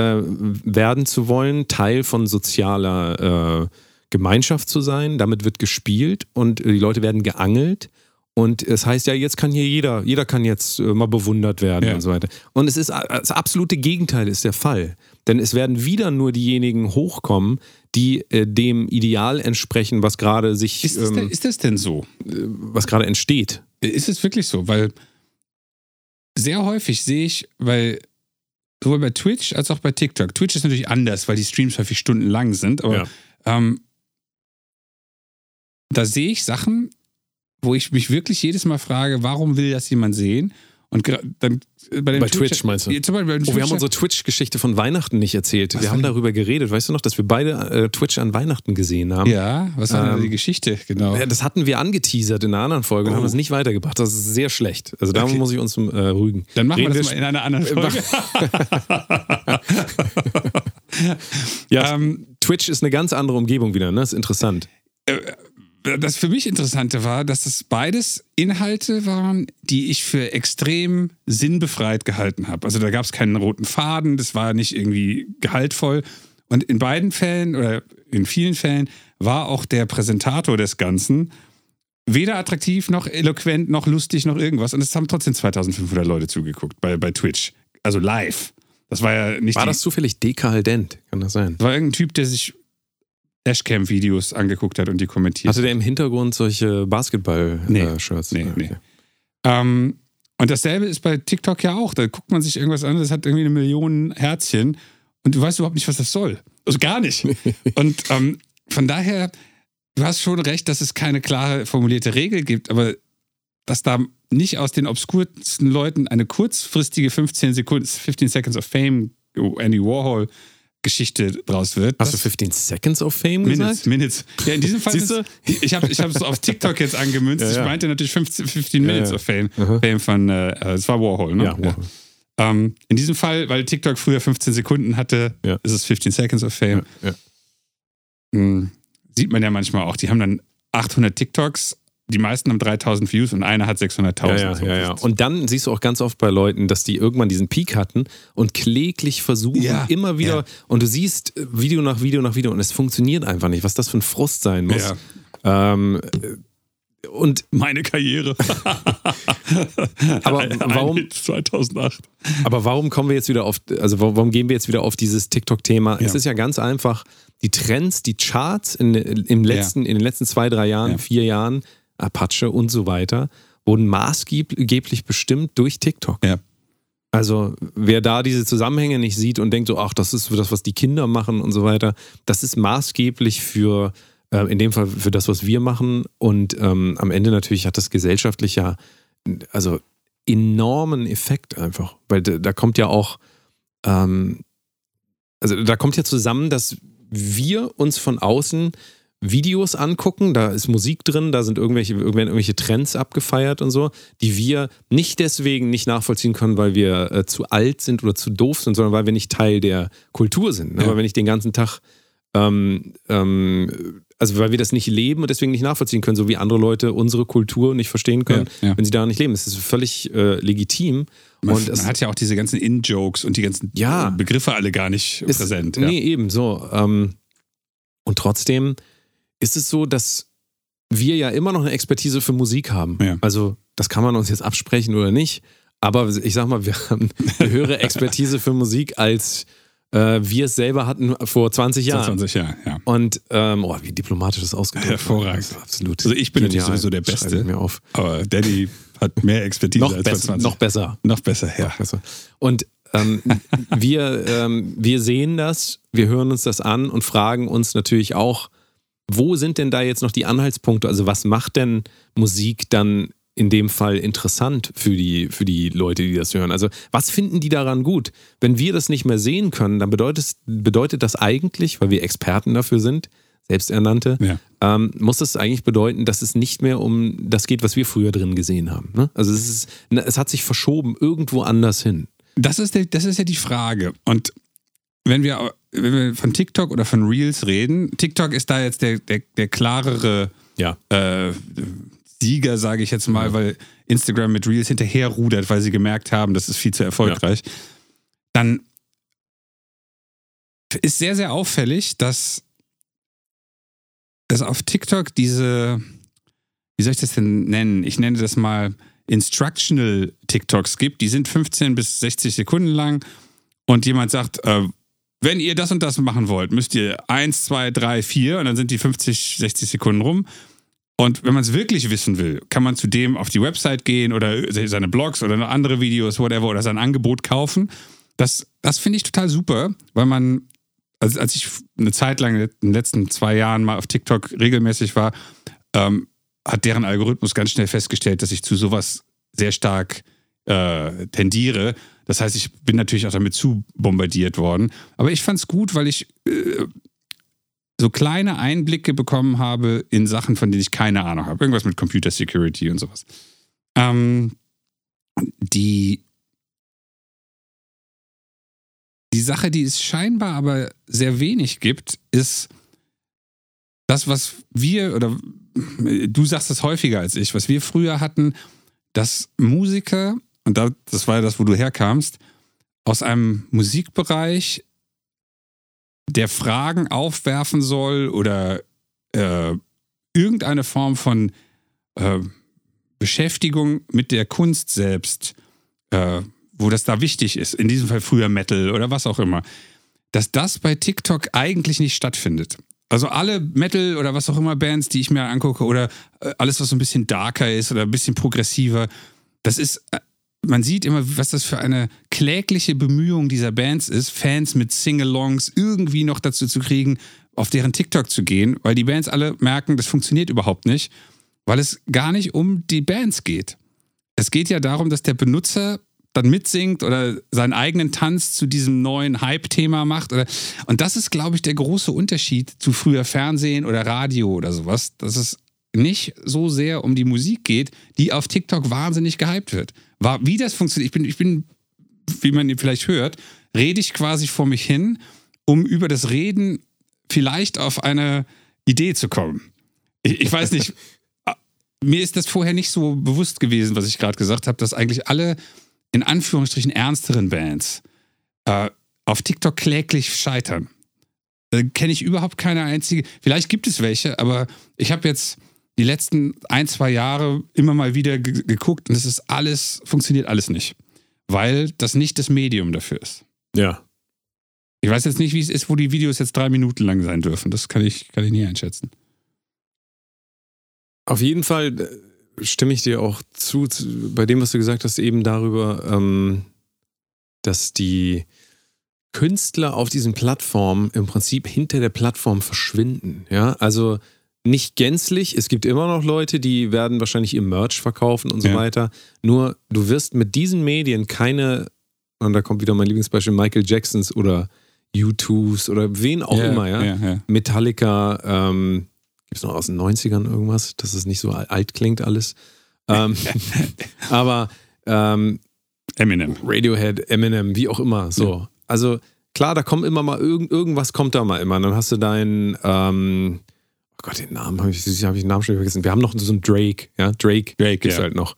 werden zu wollen, Teil von sozialer äh, Gemeinschaft zu sein. Damit wird gespielt und die Leute werden geangelt. Und es heißt ja, jetzt kann hier jeder, jeder kann jetzt äh, mal bewundert werden Ja. und so weiter. Und es ist das absolute Gegenteil ist der Fall. Denn es werden wieder nur diejenigen hochkommen, die äh, dem Ideal entsprechen, was gerade sich, Ist, das ähm, denn, ist das denn so? was gerade entsteht. Ist es wirklich so? Weil sehr häufig sehe ich, weil sowohl bei Twitch als auch bei TikTok, Twitch ist natürlich anders, weil die Streams häufig stundenlang sind, aber Ja. ähm, da sehe ich Sachen, wo ich mich wirklich jedes Mal frage, warum will das jemand sehen? Und dann äh, bei, Bei Twitch meinst du? Ja, Zum Beispiel bei Oh, wir haben Twitch- unsere Twitch-Geschichte von Weihnachten nicht erzählt. Was wir haben denn? darüber geredet. Weißt du noch, dass wir beide äh, Twitch an Weihnachten gesehen haben? Ja, was war denn Ähm, die Geschichte? Genau. Ja, Das hatten wir angeteasert in einer anderen Folge und Oh. haben es nicht weitergebracht. Das ist sehr schlecht. Also da Okay. muss ich uns äh, rügen. Dann machen wir Reden das mal in einer anderen Folge. Ja, ähm, Twitch ist eine ganz andere Umgebung wieder, ne? Das ist interessant. Das für mich Interessante war, dass das beides Inhalte waren, die ich für extrem sinnbefreit gehalten habe. Also da gab es keinen roten Faden, das war nicht irgendwie gehaltvoll. Und in beiden Fällen oder in vielen Fällen war auch der Präsentator des Ganzen weder attraktiv noch eloquent noch lustig noch irgendwas. Und es haben trotzdem 2500 Leute zugeguckt bei, bei Twitch. Also live. Das war ja nicht War das zufällig dekadent? Kann das sein? war irgendein Typ, der sich Dashcam-Videos angeguckt hat und die kommentiert. Hatte der im Hintergrund solche Basketball-Shirts? Nee, nee. Ähm, und dasselbe ist bei TikTok ja auch. Da guckt man sich irgendwas an, das hat irgendwie eine Million Herzchen und du weißt überhaupt nicht, was das soll. Also gar nicht. und ähm, von daher, du hast schon recht, dass es keine klare formulierte Regel gibt, aber dass da nicht aus den obskursten Leuten eine kurzfristige 15 Sekunden, 15 Seconds of Fame, Andy Warhol Geschichte draus wird. Hast du das- 15 Seconds of Fame Minutes, gesagt? Minutes. Ja, in diesem Fall Siehst ist, ich habe ich es auf TikTok jetzt angemünzt. Ja, ja. Ich meinte natürlich 15, 15 Minutes ja. of Fame. Aha. Fame von, äh, es war Warhol, ne? Ja, Warhol. Ähm, in diesem Fall, weil TikTok früher 15 Sekunden hatte, ist es 15 Seconds of Fame. Hm, Sieht man ja manchmal auch. Die haben dann 800 TikToks, die meisten haben 3000 Views und einer hat 600.000. Ja, ja, ja, ja. Und dann siehst du auch ganz oft bei Leuten, dass die irgendwann diesen Peak hatten und kläglich versuchen, Ja, immer wieder. ja. Und du siehst Video nach Video nach Video und es funktioniert einfach nicht, was das für ein Frust sein muss. Ja. Ähm, äh, und Meine Karriere. Aber warum- Hit 2008. Aber warum kommen wir jetzt wieder auf, also warum gehen wir jetzt wieder auf dieses TikTok-Thema? Ja. Es ist ja ganz einfach, die Trends, die Charts in, im letzten, in den letzten zwei, drei Jahren, Ja. vier Jahren, Apache und so weiter, wurden maßgeblich bestimmt durch TikTok. Ja. Also wer da diese Zusammenhänge nicht sieht und denkt so, ach, das ist für das, was die Kinder machen und so weiter, das ist maßgeblich für, äh, in dem Fall für das, was wir machen. Und ähm, am Ende natürlich hat das gesellschaftlich ja, also enormen Effekt einfach, weil da, da kommt ja auch, ähm, also da kommt ja zusammen, dass wir uns von außen Videos angucken, da ist Musik drin, da sind irgendwelche, irgendwelche Trends abgefeiert und so, die wir nicht deswegen nicht nachvollziehen können, weil wir äh, zu alt sind oder zu doof sind, sondern weil wir nicht Teil der Kultur sind. Ne? Ja. Weil wenn ich den ganzen Tag ähm, ähm, also weil wir das nicht leben und deswegen nicht nachvollziehen können, so wie andere Leute unsere Kultur nicht verstehen können, Ja, ja. wenn sie da nicht leben. Das ist völlig äh, legitim. Man, und es man hat ja auch diese ganzen In-Jokes und die ganzen äh, Begriffe alle gar nicht ist, präsent. Nee, eben so. Ähm, und trotzdem ist es so, dass wir ja immer noch eine Expertise für Musik haben. Ja. Also das kann man uns jetzt absprechen oder nicht. Aber ich sag mal, wir haben eine höhere Expertise für Musik, als äh, wir es selber hatten vor 20 Jahren. 20 Jahre, ja. Und ähm, oh, wie diplomatisch das ausgedrückt. Hervorragend. Ist Absolut. Also ich bin natürlich genial. sowieso der Beste. Mir auf. Aber Daddy hat mehr Expertise Noch, als bei besser, 20. noch besser. noch besser, ja. Also, und ähm, wir, ähm, wir sehen das, wir hören uns das an und fragen uns natürlich auch, wo sind denn da jetzt noch die Anhaltspunkte? Also was macht denn Musik dann in dem Fall interessant für die, für die Leute, die das hören? Also was finden die daran gut? Wenn wir das nicht mehr sehen können, dann bedeutet, bedeutet das eigentlich, weil wir Experten dafür sind, selbsternannte, Ja. ähm, muss das eigentlich bedeuten, dass es nicht mehr um das geht, was wir früher drin gesehen haben. Ne? Also es, ist, es hat sich verschoben irgendwo anders hin. Das ist, der, das ist ja die Frage. Und wenn wir, wenn wir von TikTok oder von Reels reden, TikTok ist da jetzt der, der, der klarere Ja. äh, Sieger, sage ich jetzt mal, weil Instagram mit Reels hinterherrudert, weil sie gemerkt haben, das ist viel zu erfolgreich. Dann ist sehr, sehr auffällig, dass es auf TikTok diese, wie soll ich das denn nennen? Ich nenne das mal Instructional TikToks gibt. Die sind 15 bis 60 Sekunden lang und jemand sagt, äh, wenn ihr das und das machen wollt, müsst ihr 1, 2, 3, 4 und dann sind die 50, 60 Sekunden rum. Und wenn man es wirklich wissen will, kann man zu dem auf die Website gehen oder seine Blogs oder andere Videos, whatever, oder sein Angebot kaufen. Das, das finde ich total super, weil man, also als ich eine Zeit lang in den letzten zwei Jahren mal auf TikTok regelmäßig war, ähm, hat deren Algorithmus ganz schnell festgestellt, dass ich zu sowas sehr stark äh, tendiere. Das heißt, ich bin natürlich auch damit zu bombardiert worden. Aber ich fand es gut, weil ich äh, so kleine Einblicke bekommen habe in Sachen, von denen ich keine Ahnung habe. Irgendwas mit Computer Security und sowas. Ähm, die, die Sache, die es scheinbar aber sehr wenig gibt, ist das, was wir, oder du sagst es häufiger als ich, was wir früher hatten, dass Musiker, und da, das war ja das, wo du herkamst, aus einem Musikbereich der Fragen aufwerfen soll oder äh, irgendeine Form von äh, Beschäftigung mit der Kunst selbst, äh, wo das da wichtig ist, in diesem Fall früher Metal oder was auch immer, dass das bei TikTok eigentlich nicht stattfindet. Also alle Metal oder was auch immer Bands, die ich mir angucke oder äh, alles, was so ein bisschen darker ist oder ein bisschen progressiver, das ist, äh, man sieht immer, was das für eine klägliche Bemühung dieser Bands ist, Fans mit Sing-Alongs irgendwie noch dazu zu kriegen, auf deren TikTok zu gehen, weil die Bands alle merken, das funktioniert überhaupt nicht, weil es gar nicht um die Bands geht. Es geht ja darum, dass der Benutzer dann mitsingt oder seinen eigenen Tanz zu diesem neuen Hype-Thema macht. Oder, und das ist, glaube ich, der große Unterschied zu früher Fernsehen oder Radio oder sowas, dass es nicht so sehr um die Musik geht, die auf TikTok wahnsinnig gehypt wird. War, wie das funktioniert, ich bin, ich bin, wie man vielleicht hört, rede ich quasi vor mich hin, um über das Reden vielleicht auf eine Idee zu kommen. Ich, ich weiß nicht, mir ist das vorher nicht so bewusst gewesen, was ich gerade gesagt habe, dass eigentlich alle in Anführungsstrichen ernsteren Bands äh, auf TikTok kläglich scheitern. Da kenne ich überhaupt keine einzige. Vielleicht gibt es welche, aber ich habe jetzt die letzten ein, zwei Jahre immer mal wieder ge geguckt und es ist alles, funktioniert alles nicht. Weil das nicht das Medium dafür ist. Ja. Ich weiß jetzt nicht, wie es ist, wo die Videos jetzt drei Minuten lang sein dürfen. Das kann ich, kann ich nie einschätzen. Auf jeden Fall äh, stimme ich dir auch zu, zu, bei dem, was du gesagt hast, eben darüber, ähm, dass die Künstler auf diesen Plattformen im Prinzip hinter der Plattform verschwinden. Ja, also nicht gänzlich. Es gibt immer noch Leute, die werden wahrscheinlich ihr Merch verkaufen und so Ja. weiter. Nur du wirst mit diesen Medien keine, und da kommt wieder mein Lieblingsbeispiel, Michael Jacksons oder U2s oder wen auch immer, ja. ja, ja. Metallica, ähm, gibt es noch aus den 90ern irgendwas, dass es nicht so alt klingt alles. Ähm, aber ähm, Eminem. Radiohead, Eminem, wie auch immer. So. Also klar, da kommen immer mal irgend, irgendwas kommt da mal immer. Dann hast du deinen, ähm, oh Gott, den Namen habe ich, hab ich den Namen schon vergessen. Wir haben noch so einen Drake, ja, Drake, Drake, gibt's ja. halt noch.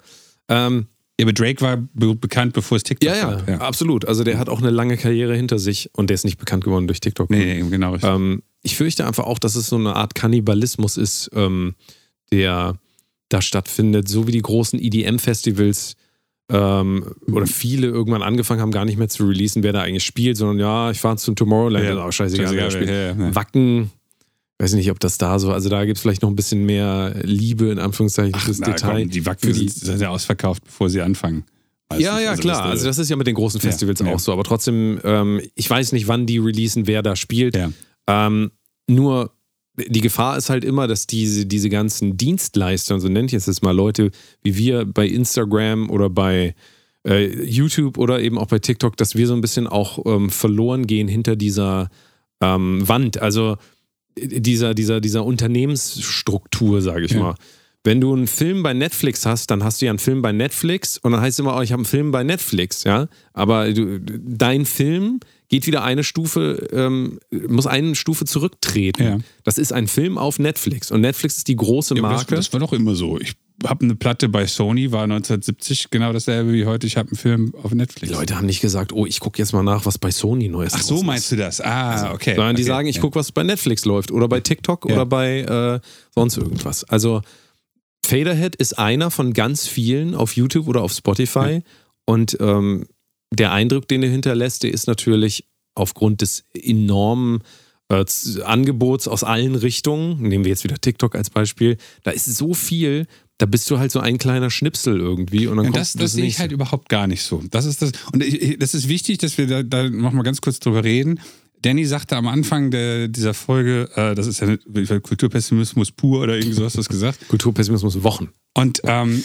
Ähm, Ja, aber Drake war be bekannt, bevor es TikTok ja, ja, gab. absolut. Also der hat auch eine lange Karriere hinter sich und der ist nicht bekannt geworden durch TikTok. Nee, nee, genau. richtig. Ähm, ich fürchte einfach auch, dass es so eine Art Kannibalismus ist, ähm, der da stattfindet, so wie die großen EDM-Festivals ähm, oder viele irgendwann angefangen haben, gar nicht mehr zu releasen, wer da eigentlich spielt, sondern ja, ich fahre zum Tomorrowland, Ja, ist auch scheißegal, wer da spielt. ja, ja, ja. Wacken, weiß nicht, ob das da so, also da gibt es vielleicht noch ein bisschen mehr Liebe in Anführungszeichen Ach, fürs na, Detail. komm, die Wacken die, sind, ja ausverkauft, bevor sie anfangen. Meistens. ja, ja, klar. das- also das ist ja mit den großen Ja, Festivals ja. auch so. Aber trotzdem, ähm, ich weiß nicht, wann die releasen, wer da spielt. Ja. Ähm, nur die Gefahr ist halt immer, dass diese, diese ganzen Dienstleister, so nenne ich es jetzt mal, Leute wie wir bei Instagram oder bei äh, YouTube oder eben auch bei TikTok, dass wir so ein bisschen auch ähm, verloren gehen hinter dieser ähm, Wand. Also äh, dieser, dieser, dieser Unternehmensstruktur, sage ich Ja. mal. Wenn du einen Film bei Netflix hast, dann hast du ja einen Film bei Netflix und dann heißt es immer, oh, ich habe einen Film bei Netflix, ja. Aber du, dein Film geht wieder eine Stufe, ähm, muss eine Stufe zurücktreten. Ja. Das ist ein Film auf Netflix und Netflix ist die große Ja, aber das, Marke. das war doch immer so. Ich habe eine Platte bei Sony, war 1970 genau dasselbe wie heute. Ich habe einen Film auf Netflix. die Leute haben nicht gesagt, oh, ich gucke jetzt mal nach, was bei Sony Neues Ach so, meinst du das? Ah, okay. Sondern die okay. sagen, ich ja. gucke, was bei Netflix läuft oder bei TikTok Ja. oder bei äh, sonst irgendwas. Also Faderhead ist einer von ganz vielen auf YouTube oder auf Spotify. Und ähm, der Eindruck, den er hinterlässt, der ist natürlich aufgrund des enormen äh, Angebots aus allen Richtungen, nehmen wir jetzt wieder TikTok als Beispiel, da ist so viel, da bist du halt so ein kleiner Schnipsel irgendwie und dann Und kommt das, das sehe ich halt überhaupt gar nicht so. Das ist das. Und ich, ich- das ist wichtig, dass wir da, da nochmal ganz kurz drüber reden. Danny sagte am Anfang der, dieser Folge, äh, das ist ja nicht- Kulturpessimismus pur oder irgendwie so hast du das gesagt. Kulturpessimismus Wochen. Und ähm,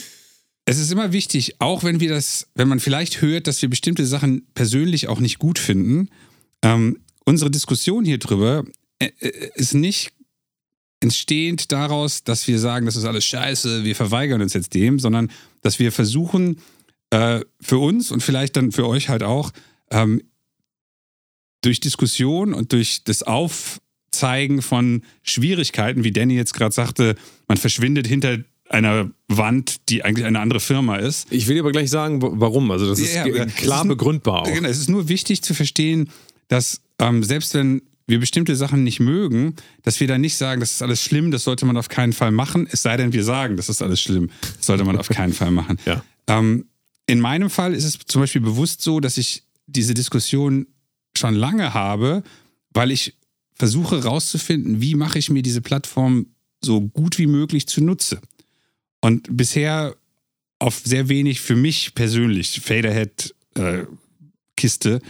es ist immer wichtig, auch wenn wir das, wenn man vielleicht hört, dass wir bestimmte Sachen persönlich auch nicht gut finden, ähm, unsere Diskussion hier drüber äh, äh, ist nicht entstehend daraus, dass wir sagen, das ist alles scheiße, wir verweigern uns jetzt dem, sondern dass wir versuchen, äh, für uns und vielleicht dann für euch halt auch, ähm, durch Diskussion und durch das Aufzeigen von Schwierigkeiten, wie Danny jetzt gerade sagte, man verschwindet hinter einer Wand, die eigentlich eine andere Firma ist. Ich will dir aber gleich sagen, warum. Also das ist Ja, klar es ist begründbar auch. Genau, es ist nur wichtig zu verstehen, dass ähm, selbst wenn wir bestimmte Sachen nicht mögen, dass wir dann nicht sagen, das ist alles schlimm, das sollte man auf keinen Fall machen, es sei denn, wir sagen, das ist alles schlimm, das sollte man auf keinen Fall machen. Ja. Ähm, in meinem Fall ist es zum Beispiel bewusst so, dass ich diese Diskussion schon lange habe, weil ich versuche herauszufinden, wie mache ich mir diese Plattform so gut wie möglich zunutze. Und bisher auf sehr wenig für mich persönlich Faderhead-Kiste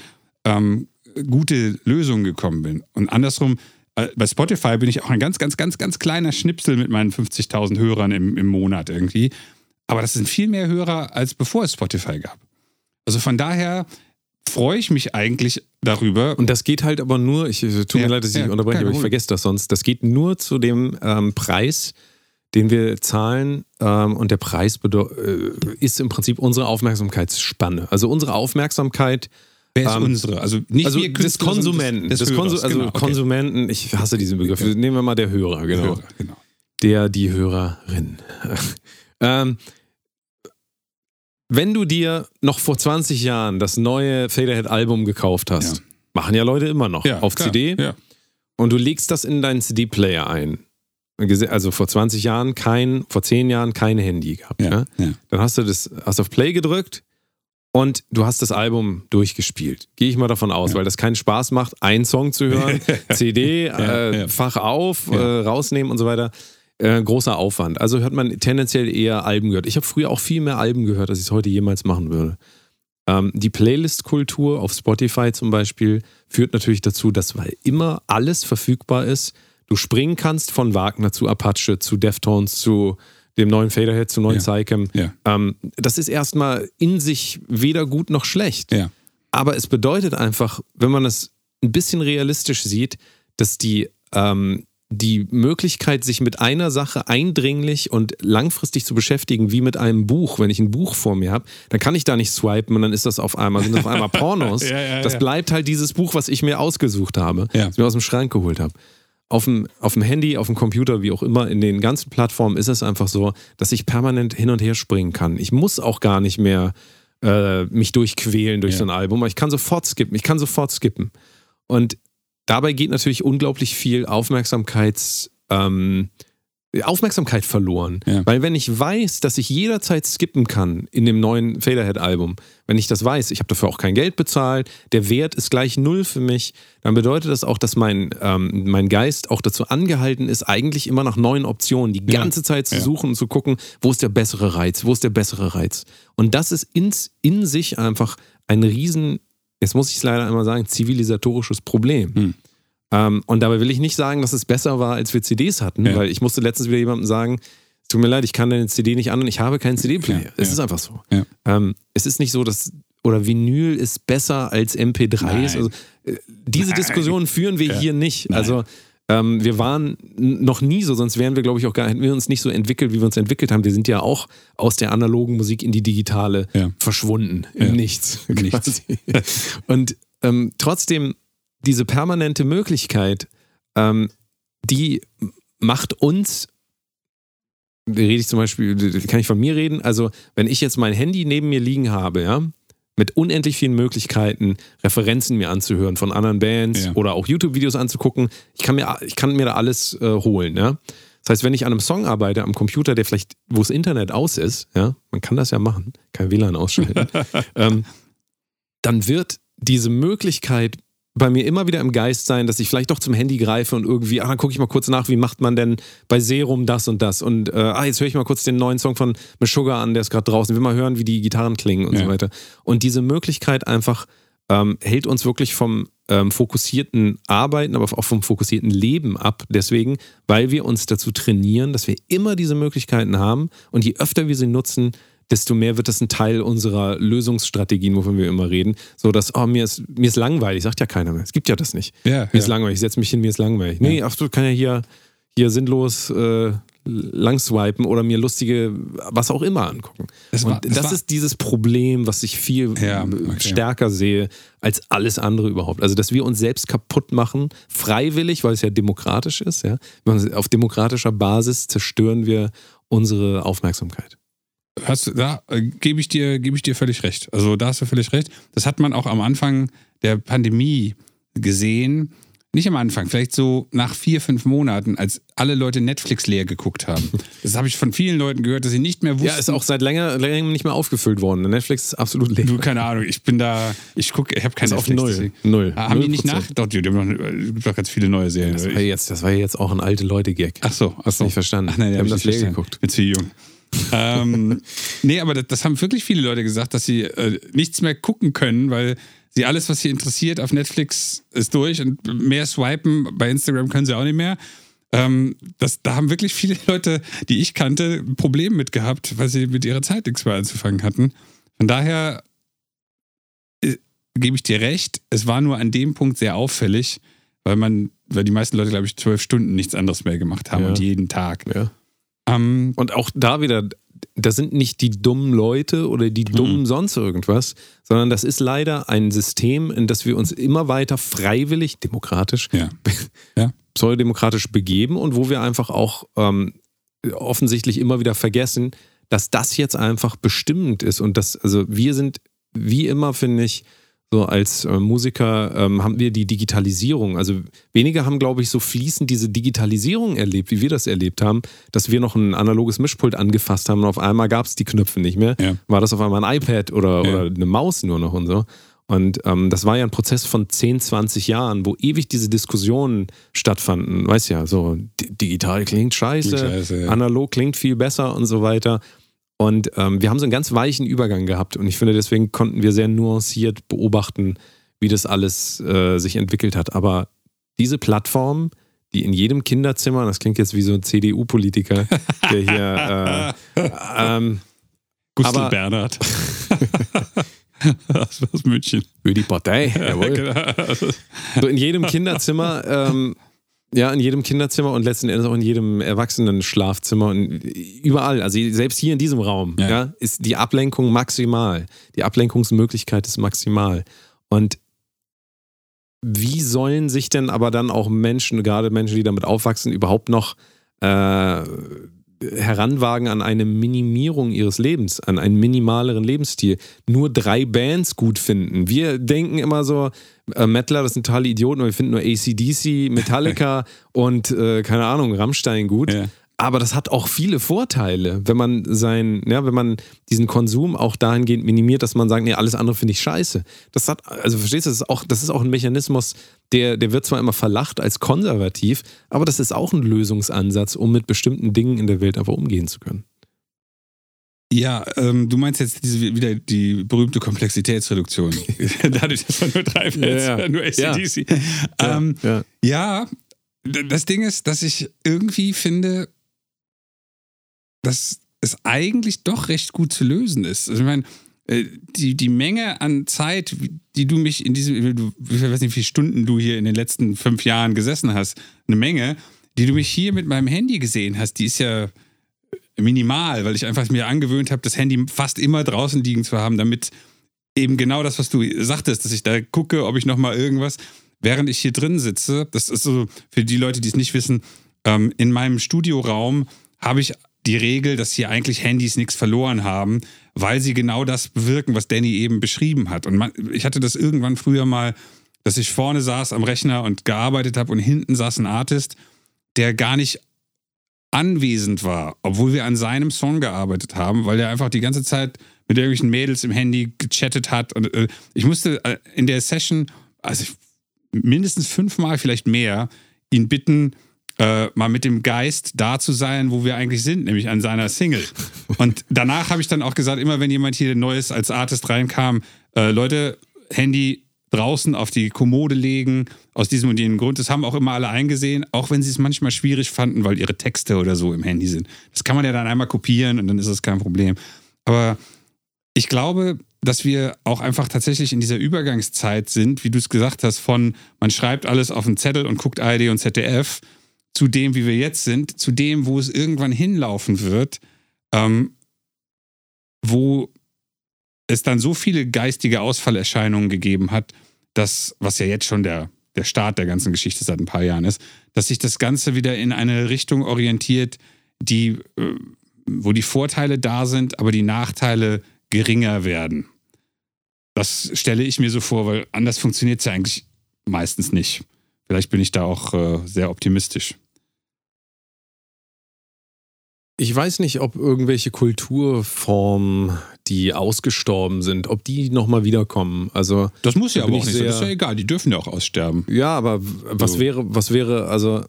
ähm, gute Lösungen gekommen bin. Und andersrum, äh, bei Spotify bin ich auch ein ganz, ganz, ganz, ganz kleiner Schnipsel mit meinen 50.000 Hörern im, im Monat irgendwie. Aber das sind viel mehr Hörer, als bevor es Spotify gab. Also von daher freue ich mich eigentlich darüber. Und das geht halt aber nur, ich tut mir Ja, leid, dass ich ja, unterbreche, aber ich vergesse das sonst. Das geht nur zu dem ähm, Preis, den wir zahlen. Ähm, und der Preis äh, ist im Prinzip unsere Aufmerksamkeitsspanne. Also unsere Aufmerksamkeit Wer ist ähm, unsere? Also nicht also wir des Konsumenten. Des, des des Konsu Hörers, also genau, okay. Konsumenten, ich hasse diesen Begriff. Nehmen wir mal der Hörer, genau. Hörer, genau. Der, die Hörerin. ähm, wenn du dir noch vor 20 Jahren das neue Faderhead-Album gekauft hast, Ja. machen ja Leute immer noch Ja, auf klar, CD Ja. und du legst das in deinen CD-Player ein. Also vor 20 Jahren kein, vor 10 Jahren kein Handy gehabt. Ja, ne? Dann hast du das, hast auf Play gedrückt und du hast das Album durchgespielt. Gehe ich mal davon aus, Ja. weil das keinen Spaß macht, einen Song zu hören, CD, äh, ja. Fach auf, Ja. äh, rausnehmen und so weiter. Äh, großer Aufwand. Also hört man tendenziell eher Alben gehört. Ich habe früher auch viel mehr Alben gehört, als ich es heute jemals machen würde. Ähm, die Playlist-Kultur auf Spotify zum Beispiel führt natürlich dazu, dass weil immer alles verfügbar ist, du springen kannst von Wagner zu Apache, zu Deftones, zu dem neuen Faderhead, zu neuen Ja. Psychem. Ja. Ähm, das ist erstmal in sich weder gut noch schlecht. Ja. Aber es bedeutet einfach, wenn man es ein bisschen realistisch sieht, dass die, ähm, die Möglichkeit, sich mit einer Sache eindringlich und langfristig zu beschäftigen, wie mit einem Buch. Wenn ich ein Buch vor mir habe, dann kann ich da nicht swipen und dann ist das auf einmal, sind das auf einmal Pornos. Ja, ja, das ja. bleibt halt dieses Buch, was ich mir ausgesucht habe, was ich mir aus dem Schrank geholt habe. Auf dem, auf dem Handy, auf dem Computer, wie auch immer, in den ganzen Plattformen ist es einfach so, dass ich permanent hin und her springen kann. Ich muss auch gar nicht mehr äh, mich durchquälen durch Ja. so ein Album. Ich kann sofort skippen. Ich kann sofort skippen. Und dabei geht natürlich unglaublich viel Aufmerksamkeits, ähm, Aufmerksamkeit verloren. Ja. Weil wenn ich weiß, dass ich jederzeit skippen kann in dem neuen Faderhead-Album, wenn ich das weiß, ich habe dafür auch kein Geld bezahlt, der Wert ist gleich null für mich, dann bedeutet das auch, dass mein, ähm, mein Geist auch dazu angehalten ist, eigentlich immer nach neuen Optionen die Ja. ganze Zeit zu Ja. suchen und zu gucken, wo ist der bessere Reiz, wo ist der bessere Reiz. Und das ist ins, in sich einfach ein riesen, jetzt muss ich es leider einmal sagen, zivilisatorisches Problem. Hm. Ähm, und dabei will ich nicht sagen, dass es besser war, als wir CDs hatten, Ja. weil ich musste letztens wieder jemandem sagen, tut mir leid, ich kann deine CD nicht an und ich habe keinen CD-Player. Ja, es ja. ist einfach so. Ähm, es ist nicht so, dass oder Vinyl ist besser als MP3. Nein. Also, äh, diese Nein. Diskussion führen wir hier nicht. Nein. Also ähm, wir waren noch nie so, sonst wären wir, glaube ich, auch gar hätten wir uns nicht so entwickelt, wie wir uns entwickelt haben. Wir sind ja auch aus der analogen Musik in die digitale Ja. verschwunden. Im Ja. Nichts. Nichts. Und ähm, trotzdem diese permanente Möglichkeit, ähm, die macht uns, rede ich zum Beispiel, kann ich von mir reden, also wenn ich jetzt mein Handy neben mir liegen habe, ja, mit unendlich vielen Möglichkeiten, Referenzen mir anzuhören von anderen Bands Ja. oder auch YouTube-Videos anzugucken, ich kann mir, ich kann mir da alles äh, holen, ja. Das heißt, wenn ich an einem Song arbeite, am Computer, der vielleicht, wo das Internet aus ist, ja, man kann das ja machen, kein WLAN ausschalten, ähm, dann wird diese Möglichkeit bei mir immer wieder im Geist sein, dass ich vielleicht doch zum Handy greife und irgendwie, ah, gucke ich mal kurz nach, wie macht man denn bei Serum das und das und äh, ah, jetzt höre ich mal kurz den neuen Song von Meshuggah an, der ist gerade draußen, will mal hören, wie die Gitarren klingen und Ja. so weiter. Und diese Möglichkeit einfach ähm, hält uns wirklich vom ähm, fokussierten Arbeiten, aber auch vom fokussierten Leben ab. Deswegen, weil wir uns dazu trainieren, dass wir immer diese Möglichkeiten haben und je öfter wir sie nutzen, desto mehr wird das ein Teil unserer Lösungsstrategien, wovon wir immer reden. So dass, oh, mir ist, mir ist langweilig, sagt ja keiner mehr. Es gibt ja das nicht. Ja, Mir ist ja. langweilig, ich setze mich hin, mir ist langweilig. Nee, ach du kann ja hier, hier sinnlos äh, langswipen oder mir lustige, was auch immer angucken. Das war- Und das das, war- ist dieses Problem, was ich viel Ja, äh, okay. stärker sehe als alles andere überhaupt. Also, dass wir uns selbst kaputt machen, freiwillig, weil es ja demokratisch ist. Ja? Auf demokratischer Basis zerstören wir unsere Aufmerksamkeit. Hast, du- da äh, gebe ich, dir- gebe ich dir völlig recht. Also da hast du völlig recht. Das hat man auch am Anfang der Pandemie gesehen. Nicht am Anfang, vielleicht so nach vier, fünf Monaten, als alle Leute Netflix leer geguckt haben. Das habe ich von vielen Leuten gehört, dass sie nicht mehr wussten. Ja, ist auch seit länger, längerem nicht mehr aufgefüllt worden. Netflix ist absolut leer. Du, keine Ahnung, ich bin da, ich gucke, ich habe keine auf null. deswegen- Null. Ah, haben die Null nicht nach? Doch, die, die haben noch, gibt doch ganz viele neue Serien. Das war, ja jetzt, das war ja jetzt auch ein alte Leute-Gag. Ach so, ach so. nicht verstanden. Ach, nein, Wir hab haben ich das nicht leer verstanden. geguckt. Bin zu jung. Ähm, nee, aber das, das haben wirklich viele Leute gesagt, dass sie äh, nichts mehr gucken können, weil sie alles, was sie interessiert, auf Netflix ist durch und mehr swipen bei Instagram können sie auch nicht mehr. Ähm, das, da haben wirklich viele Leute, die ich kannte, ein Problem mit gehabt, weil sie mit ihrer Zeit nichts mehr anzufangen hatten. Von daher äh, gebe ich dir recht, es war nur an dem Punkt sehr auffällig, weil man, weil die meisten Leute, glaube ich, zwölf Stunden nichts anderes mehr gemacht haben Ja. und jeden Tag. Ja. Ähm, Und auch da wieder, das sind nicht die dummen Leute oder die Mhm. dummen sonst irgendwas, sondern das ist leider ein System, in das wir uns immer weiter freiwillig, demokratisch, ja. Ja. pseudodemokratisch begeben und wo wir einfach auch ähm, offensichtlich immer wieder vergessen, dass das jetzt einfach bestimmend ist und dass, also wir sind wie immer, finde ich, so als äh, Musiker ähm, haben wir die Digitalisierung. Also wenige haben, glaube ich, so fließend diese Digitalisierung erlebt, wie wir das erlebt haben, dass wir noch ein analoges Mischpult angefasst haben und auf einmal gab es die Knöpfe nicht mehr. Ja. War das auf einmal ein iPad oder, Ja. oder eine Maus nur noch und so. Und ähm, das war ja ein Prozess von 10, 20 Jahren, wo ewig diese Diskussionen stattfanden. Weißt ja, so di- digital klingt scheiße, Klingt scheiße, ja. analog klingt viel besser und so weiter. Und ähm, wir haben so einen ganz weichen Übergang gehabt. Und ich finde, deswegen konnten wir sehr nuanciert beobachten, wie das alles äh, sich entwickelt hat. Aber diese Plattform, die in jedem Kinderzimmer, das klingt jetzt wie so ein CDU-Politiker, der hier äh, ähm, Gustl Bernhard. aus, aus München. für die Partei, jawohl. Genau. so in jedem Kinderzimmer ähm, Ja, in jedem Kinderzimmer und letzten Endes auch in jedem Erwachsenen-Schlafzimmer und überall. Also selbst hier in diesem Raum Ja. ja. ist die Ablenkung maximal. Die Ablenkungsmöglichkeit ist maximal. Und wie sollen sich denn aber dann auch Menschen, gerade Menschen, die damit aufwachsen, überhaupt noch äh, heranwagen an eine Minimierung ihres Lebens, an einen minimaleren Lebensstil. Nur drei Bands gut finden. Wir denken immer so, äh, Metaler, das sind totale Idioten, wir finden nur ACDC, Metallica und äh, keine Ahnung, Rammstein gut. Ja. Aber das hat auch viele Vorteile, wenn man sein, ja, wenn man diesen Konsum auch dahingehend minimiert, dass man sagt, nee, alles andere finde ich scheiße. Das hat, also verstehst du, das ist auch, das ist auch ein Mechanismus, der, der wird zwar immer verlacht als konservativ, aber das ist auch ein Lösungsansatz, um mit bestimmten Dingen in der Welt einfach umgehen zu können. Ja, ähm, du meinst jetzt diese, wieder die berühmte Komplexitätsreduktion. Dadurch, dass man nur drei Bands, Ja, ja. nur ACDC. Ähm, ja. Ja, das Ding ist, dass ich irgendwie finde, dass es eigentlich doch recht gut zu lösen ist. Also ich meine, äh, die, die Menge an Zeit, die du mich in diesem, du- ich weiß nicht, wie viele Stunden du hier in den letzten fünf Jahren gesessen hast, eine Menge, die du mich hier mit meinem Handy gesehen hast, die ist ja minimal, weil ich einfach mir angewöhnt habe, das Handy fast immer draußen liegen zu haben, damit eben genau das, was du sagtest, dass ich da gucke, ob ich noch mal irgendwas, während ich hier drin sitze, das ist so für die Leute, die es nicht wissen, ähm, in meinem Studioraum habe ich die Regel, dass hier eigentlich Handys nichts verloren haben, weil sie genau das bewirken, was Danny eben beschrieben hat. Und man, ich hatte das irgendwann früher mal, dass ich vorne saß am Rechner und gearbeitet habe und hinten saß ein Artist, der gar nicht anwesend war, obwohl wir an seinem Song gearbeitet haben, weil er einfach die ganze Zeit mit irgendwelchen Mädels im Handy gechattet hat. Und äh, ich musste äh, in der Session, also ich, mindestens fünfmal, vielleicht mehr, ihn bitten, äh, mal mit dem Geist da zu sein, wo wir eigentlich sind, nämlich an seiner Single. Und danach habe ich dann auch gesagt, immer wenn jemand hier Neues als Artist reinkam, äh, Leute, Handy draußen auf die Kommode legen, aus diesem und jenem Grund. Das haben auch immer alle eingesehen, auch wenn sie es manchmal schwierig fanden, weil ihre Texte oder so im Handy sind. Das kann man ja dann einmal kopieren und dann ist das kein Problem. Aber ich glaube, dass wir auch einfach tatsächlich in dieser Übergangszeit sind, wie du es gesagt hast, von man schreibt alles auf einen Zettel und guckt ARD und ZDF, zu dem, wie wir jetzt sind, zu dem, wo es irgendwann hinlaufen wird, ähm, wo es dann so viele geistige Ausfallerscheinungen gegeben hat, dass, was ja jetzt schon der, der Start der ganzen Geschichte seit ein paar Jahren ist, dass sich das Ganze wieder in eine Richtung orientiert, die, äh, wo die Vorteile da sind, aber die Nachteile geringer werden. Das stelle ich mir so vor, weil anders funktioniert es ja eigentlich meistens nicht. Vielleicht bin ich da auch äh, sehr optimistisch. Ich weiß nicht, ob irgendwelche Kulturformen, die ausgestorben sind, ob die nochmal wiederkommen. Also, Das muss ja aber auch ich nicht sein. Das ist ja egal, die dürfen ja auch aussterben. ja, aber was So. wäre, was wäre, also,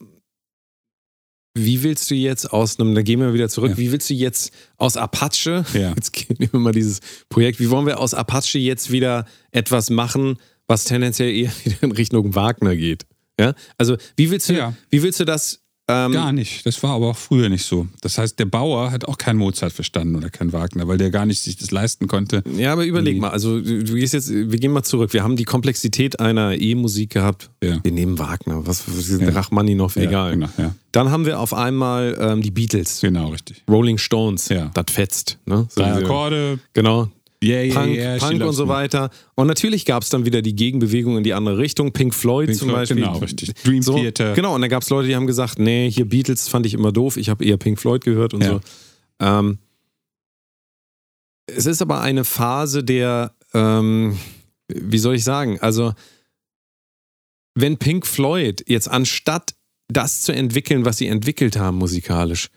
wie willst du jetzt aus einem, da gehen wir wieder zurück, Ja. wie willst du jetzt aus Apache, Ja. jetzt nehmen wir mal dieses Projekt, wie wollen wir aus Apache jetzt wieder etwas machen, was tendenziell eher wieder in Richtung Wagner geht? Ja, also, wie willst du, Ja. wie willst du das, ähm, Gar nicht. Das war aber auch früher nicht so. Das heißt, der Bauer hat auch keinen Mozart verstanden oder keinen Wagner, weil der gar nicht sich das leisten konnte. Ja, aber überleg mal, also du gehst jetzt, wir gehen mal zurück. Wir haben die Komplexität einer E-Musik gehabt. Ja. Wir nehmen Wagner, was was- Ja. Rachmaninoff, egal. Ja, genau, ja. Dann haben wir auf einmal ähm, die Beatles, genau richtig. Rolling Stones, Ja. das fetzt. Ne? So Drei Akkorde, Genau. Yeah, yeah, Punk, yeah, Punk und so weiter. Und natürlich gab es dann wieder die Gegenbewegung in die andere Richtung. Pink Floyd Pink zum Floyd, Beispiel. genau, richtig. Dream so, Theater. Genau, und dann gab es Leute, die haben gesagt, nee, hier Beatles fand ich immer doof. Ich habe eher Pink Floyd gehört und Ja. so. Ähm, es ist aber eine Phase der, ähm, wie soll ich sagen, also wenn Pink Floyd jetzt anstatt das zu entwickeln, was sie entwickelt haben musikalisch,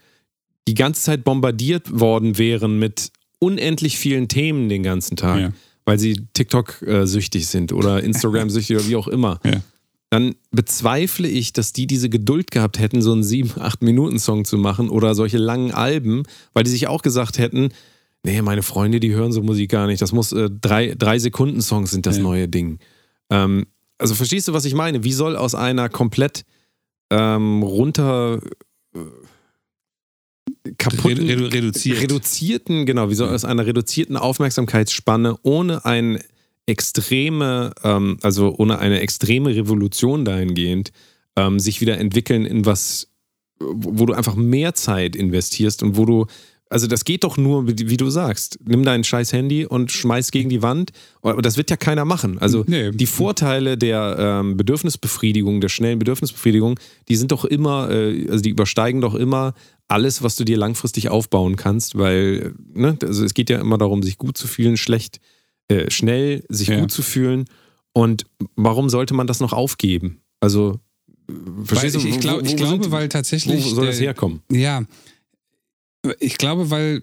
die ganze Zeit bombardiert worden wären mit unendlich vielen Themen den ganzen Tag, Ja. weil sie TikTok-süchtig sind oder Instagram-süchtig oder wie auch immer, Ja. dann bezweifle ich, dass die diese Geduld gehabt hätten, so einen 7-8-Minuten-Song zu machen oder solche langen Alben, weil die sich auch gesagt hätten, nee, meine Freunde, die hören so Musik gar nicht. Das muss äh, drei, drei Sekunden-Songs sind das Ja. neue Ding. Ähm, also verstehst du, was ich meine? Wie soll aus einer komplett ähm, runter äh, kaputten, Redu- redu- reduziert. reduzierten, genau, wie soll Ja. aus einer reduzierten Aufmerksamkeitsspanne ohne eine extreme, ähm, also ohne eine extreme Revolution dahingehend, ähm, sich wieder entwickeln in was, wo du einfach mehr Zeit investierst und wo du also das geht doch nur, wie du sagst. Nimm dein scheiß Handy und schmeiß gegen die Wand. Und das wird ja keiner machen. Also nee. die Vorteile der ähm, Bedürfnisbefriedigung, der schnellen Bedürfnisbefriedigung, die sind doch immer, äh, also die übersteigen doch immer alles, was du dir langfristig aufbauen kannst, weil ne, also es geht ja immer darum, sich gut zu fühlen, schlecht, äh, schnell sich ja. gut zu fühlen. Und warum sollte man das noch aufgeben? Also Verstehst du? Ich, ich, glaub, wo, wo ich glaube, weil tatsächlich. Wo soll das herkommen? Ja, ich glaube, weil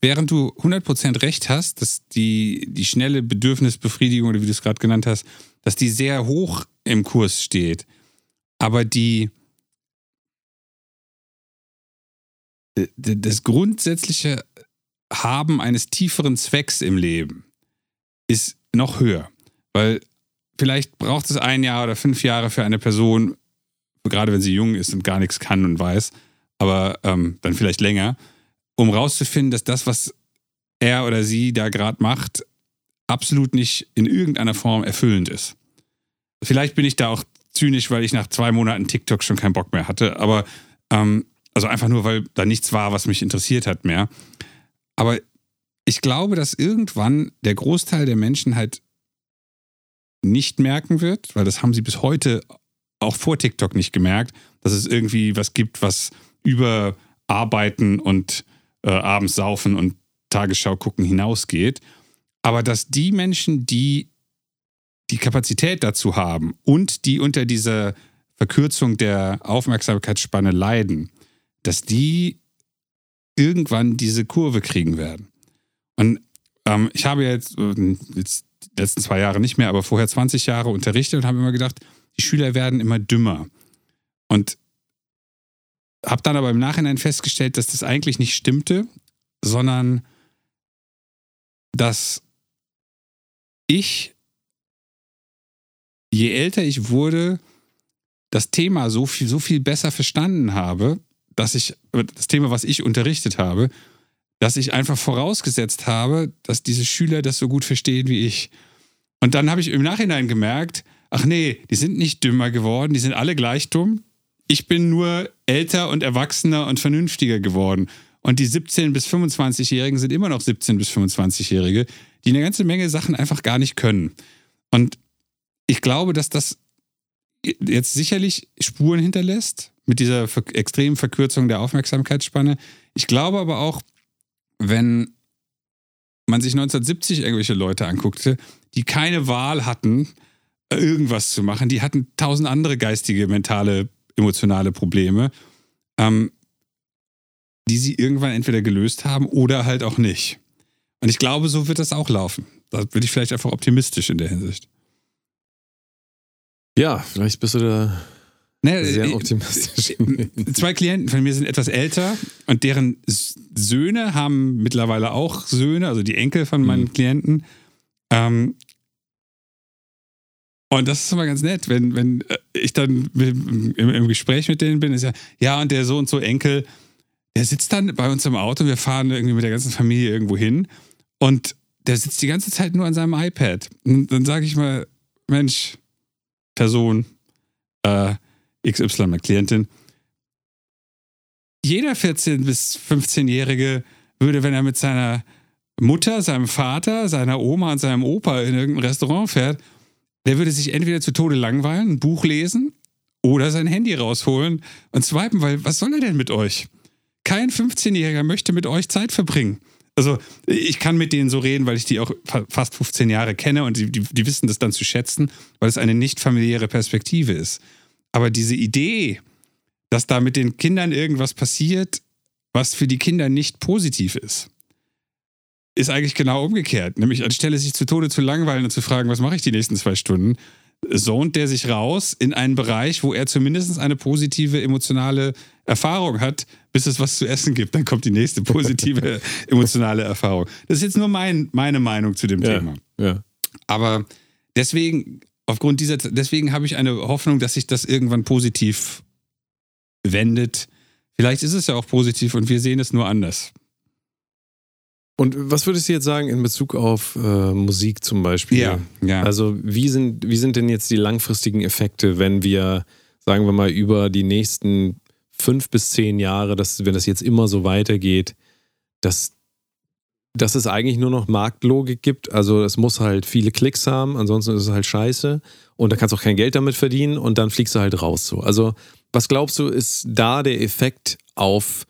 während du 100% recht hast, dass die, die schnelle Bedürfnisbefriedigung, oder wie du es gerade genannt hast, dass die sehr hoch im Kurs steht, aber die das grundsätzliche Haben eines tieferen Zwecks im Leben ist noch höher, weil vielleicht braucht es ein Jahr oder fünf Jahre für eine Person, gerade wenn sie jung ist und gar nichts kann und weiß, aber ähm, dann vielleicht länger, um rauszufinden, dass das, was er oder sie da gerade macht, absolut nicht in irgendeiner Form erfüllend ist. Vielleicht bin ich da auch zynisch, weil ich nach zwei Monaten TikTok schon keinen Bock mehr hatte, aber ähm, also einfach nur, weil da nichts war, was mich interessiert hat mehr. Aber ich glaube, dass irgendwann der Großteil der Menschen halt nicht merken wird, weil das haben sie bis heute auch vor TikTok nicht gemerkt, dass es irgendwie was gibt, was über Arbeiten und äh, abends saufen und Tagesschau gucken hinausgeht. Aber dass die Menschen, die die Kapazität dazu haben und die unter dieser Verkürzung der Aufmerksamkeitsspanne leiden, dass die irgendwann diese Kurve kriegen werden. Und ähm, ich habe jetzt, äh, jetzt die letzten zwei Jahre nicht mehr, aber vorher 20 Jahre unterrichtet und habe immer gedacht, die Schüler werden immer dümmer. Und habe dann aber im Nachhinein festgestellt, dass das eigentlich nicht stimmte, sondern dass ich, je älter ich wurde, das Thema so viel, so viel besser verstanden habe, dass ich, das Thema, was ich unterrichtet habe, dass ich einfach vorausgesetzt habe, dass diese Schüler das so gut verstehen wie ich. Und dann habe ich im Nachhinein gemerkt, ach nee, die sind nicht dümmer geworden, die sind alle gleich dumm, ich bin nur älter und erwachsener und vernünftiger geworden. Und die 17- bis 25-Jährigen sind immer noch 17- bis 25-Jährige, die eine ganze Menge Sachen einfach gar nicht können. Und ich glaube, dass das jetzt sicherlich Spuren hinterlässt mit dieser extremen Verkürzung der Aufmerksamkeitsspanne. Ich glaube aber auch, wenn man sich 1970 irgendwelche Leute anguckte, die keine Wahl hatten, irgendwas zu machen, die hatten tausend andere geistige, mentale emotionale Probleme, ähm, die sie irgendwann entweder gelöst haben oder halt auch nicht. Und ich glaube, so wird das auch laufen. Da bin ich vielleicht einfach optimistisch in der Hinsicht. Ja, vielleicht bist du da ne, sehr äh, optimistisch. Zwei Klienten von mir sind etwas älter und deren Söhne haben mittlerweile auch Söhne, also die Enkel von meinen mhm. Klienten. Ähm, und das ist immer ganz nett, wenn, wenn äh, ich dann im, im Gespräch mit denen bin, ist ja, ja, und der so und so Enkel, der sitzt dann bei uns im Auto, wir fahren irgendwie mit der ganzen Familie irgendwo hin und der sitzt die ganze Zeit nur an seinem iPad. Und dann sage ich mal, Mensch, Person äh, XY, meine Klientin, jeder 14- bis 15-Jährige würde, wenn er mit seiner Mutter, seinem Vater, seiner Oma und seinem Opa in irgendein Restaurant fährt, der würde sich entweder zu Tode langweilen, ein Buch lesen oder sein Handy rausholen und swipen, weil was soll er denn mit euch? Kein 15-Jähriger möchte mit euch Zeit verbringen. Also ich kann mit denen so reden, weil ich die auch fast 15 Jahre kenne und die, die, die wissen das dann zu schätzen, weil es eine nicht familiäre Perspektive ist. Aber diese Idee, dass da mit den Kindern irgendwas passiert, was für die Kinder nicht positiv ist, ist eigentlich genau umgekehrt. Nämlich anstelle sich zu Tode zu langweilen und zu fragen, was mache ich die nächsten zwei Stunden, sohnt der sich raus in einen Bereich, wo er zumindest eine positive emotionale Erfahrung hat, bis es was zu essen gibt. Dann kommt die nächste positive emotionale Erfahrung. Das ist jetzt nur mein, meine Meinung zu dem ja, Thema. Ja. Aber deswegen, aufgrund dieser, deswegen habe ich eine Hoffnung, dass sich das irgendwann positiv wendet. Vielleicht ist es ja auch positiv und wir sehen es nur anders. Und was würdest du jetzt sagen in Bezug auf äh, Musik zum Beispiel? Ja, ja. Also wie sind, wie sind denn jetzt die langfristigen Effekte, wenn wir sagen wir mal, über die nächsten fünf bis zehn Jahre, dass, wenn das jetzt immer so weitergeht, dass, dass es eigentlich nur noch Marktlogik gibt. Also es muss halt viele Klicks haben, ansonsten ist es halt scheiße. Und da kannst du auch kein Geld damit verdienen und dann fliegst du halt raus so. Also, was glaubst du, ist da der Effekt auf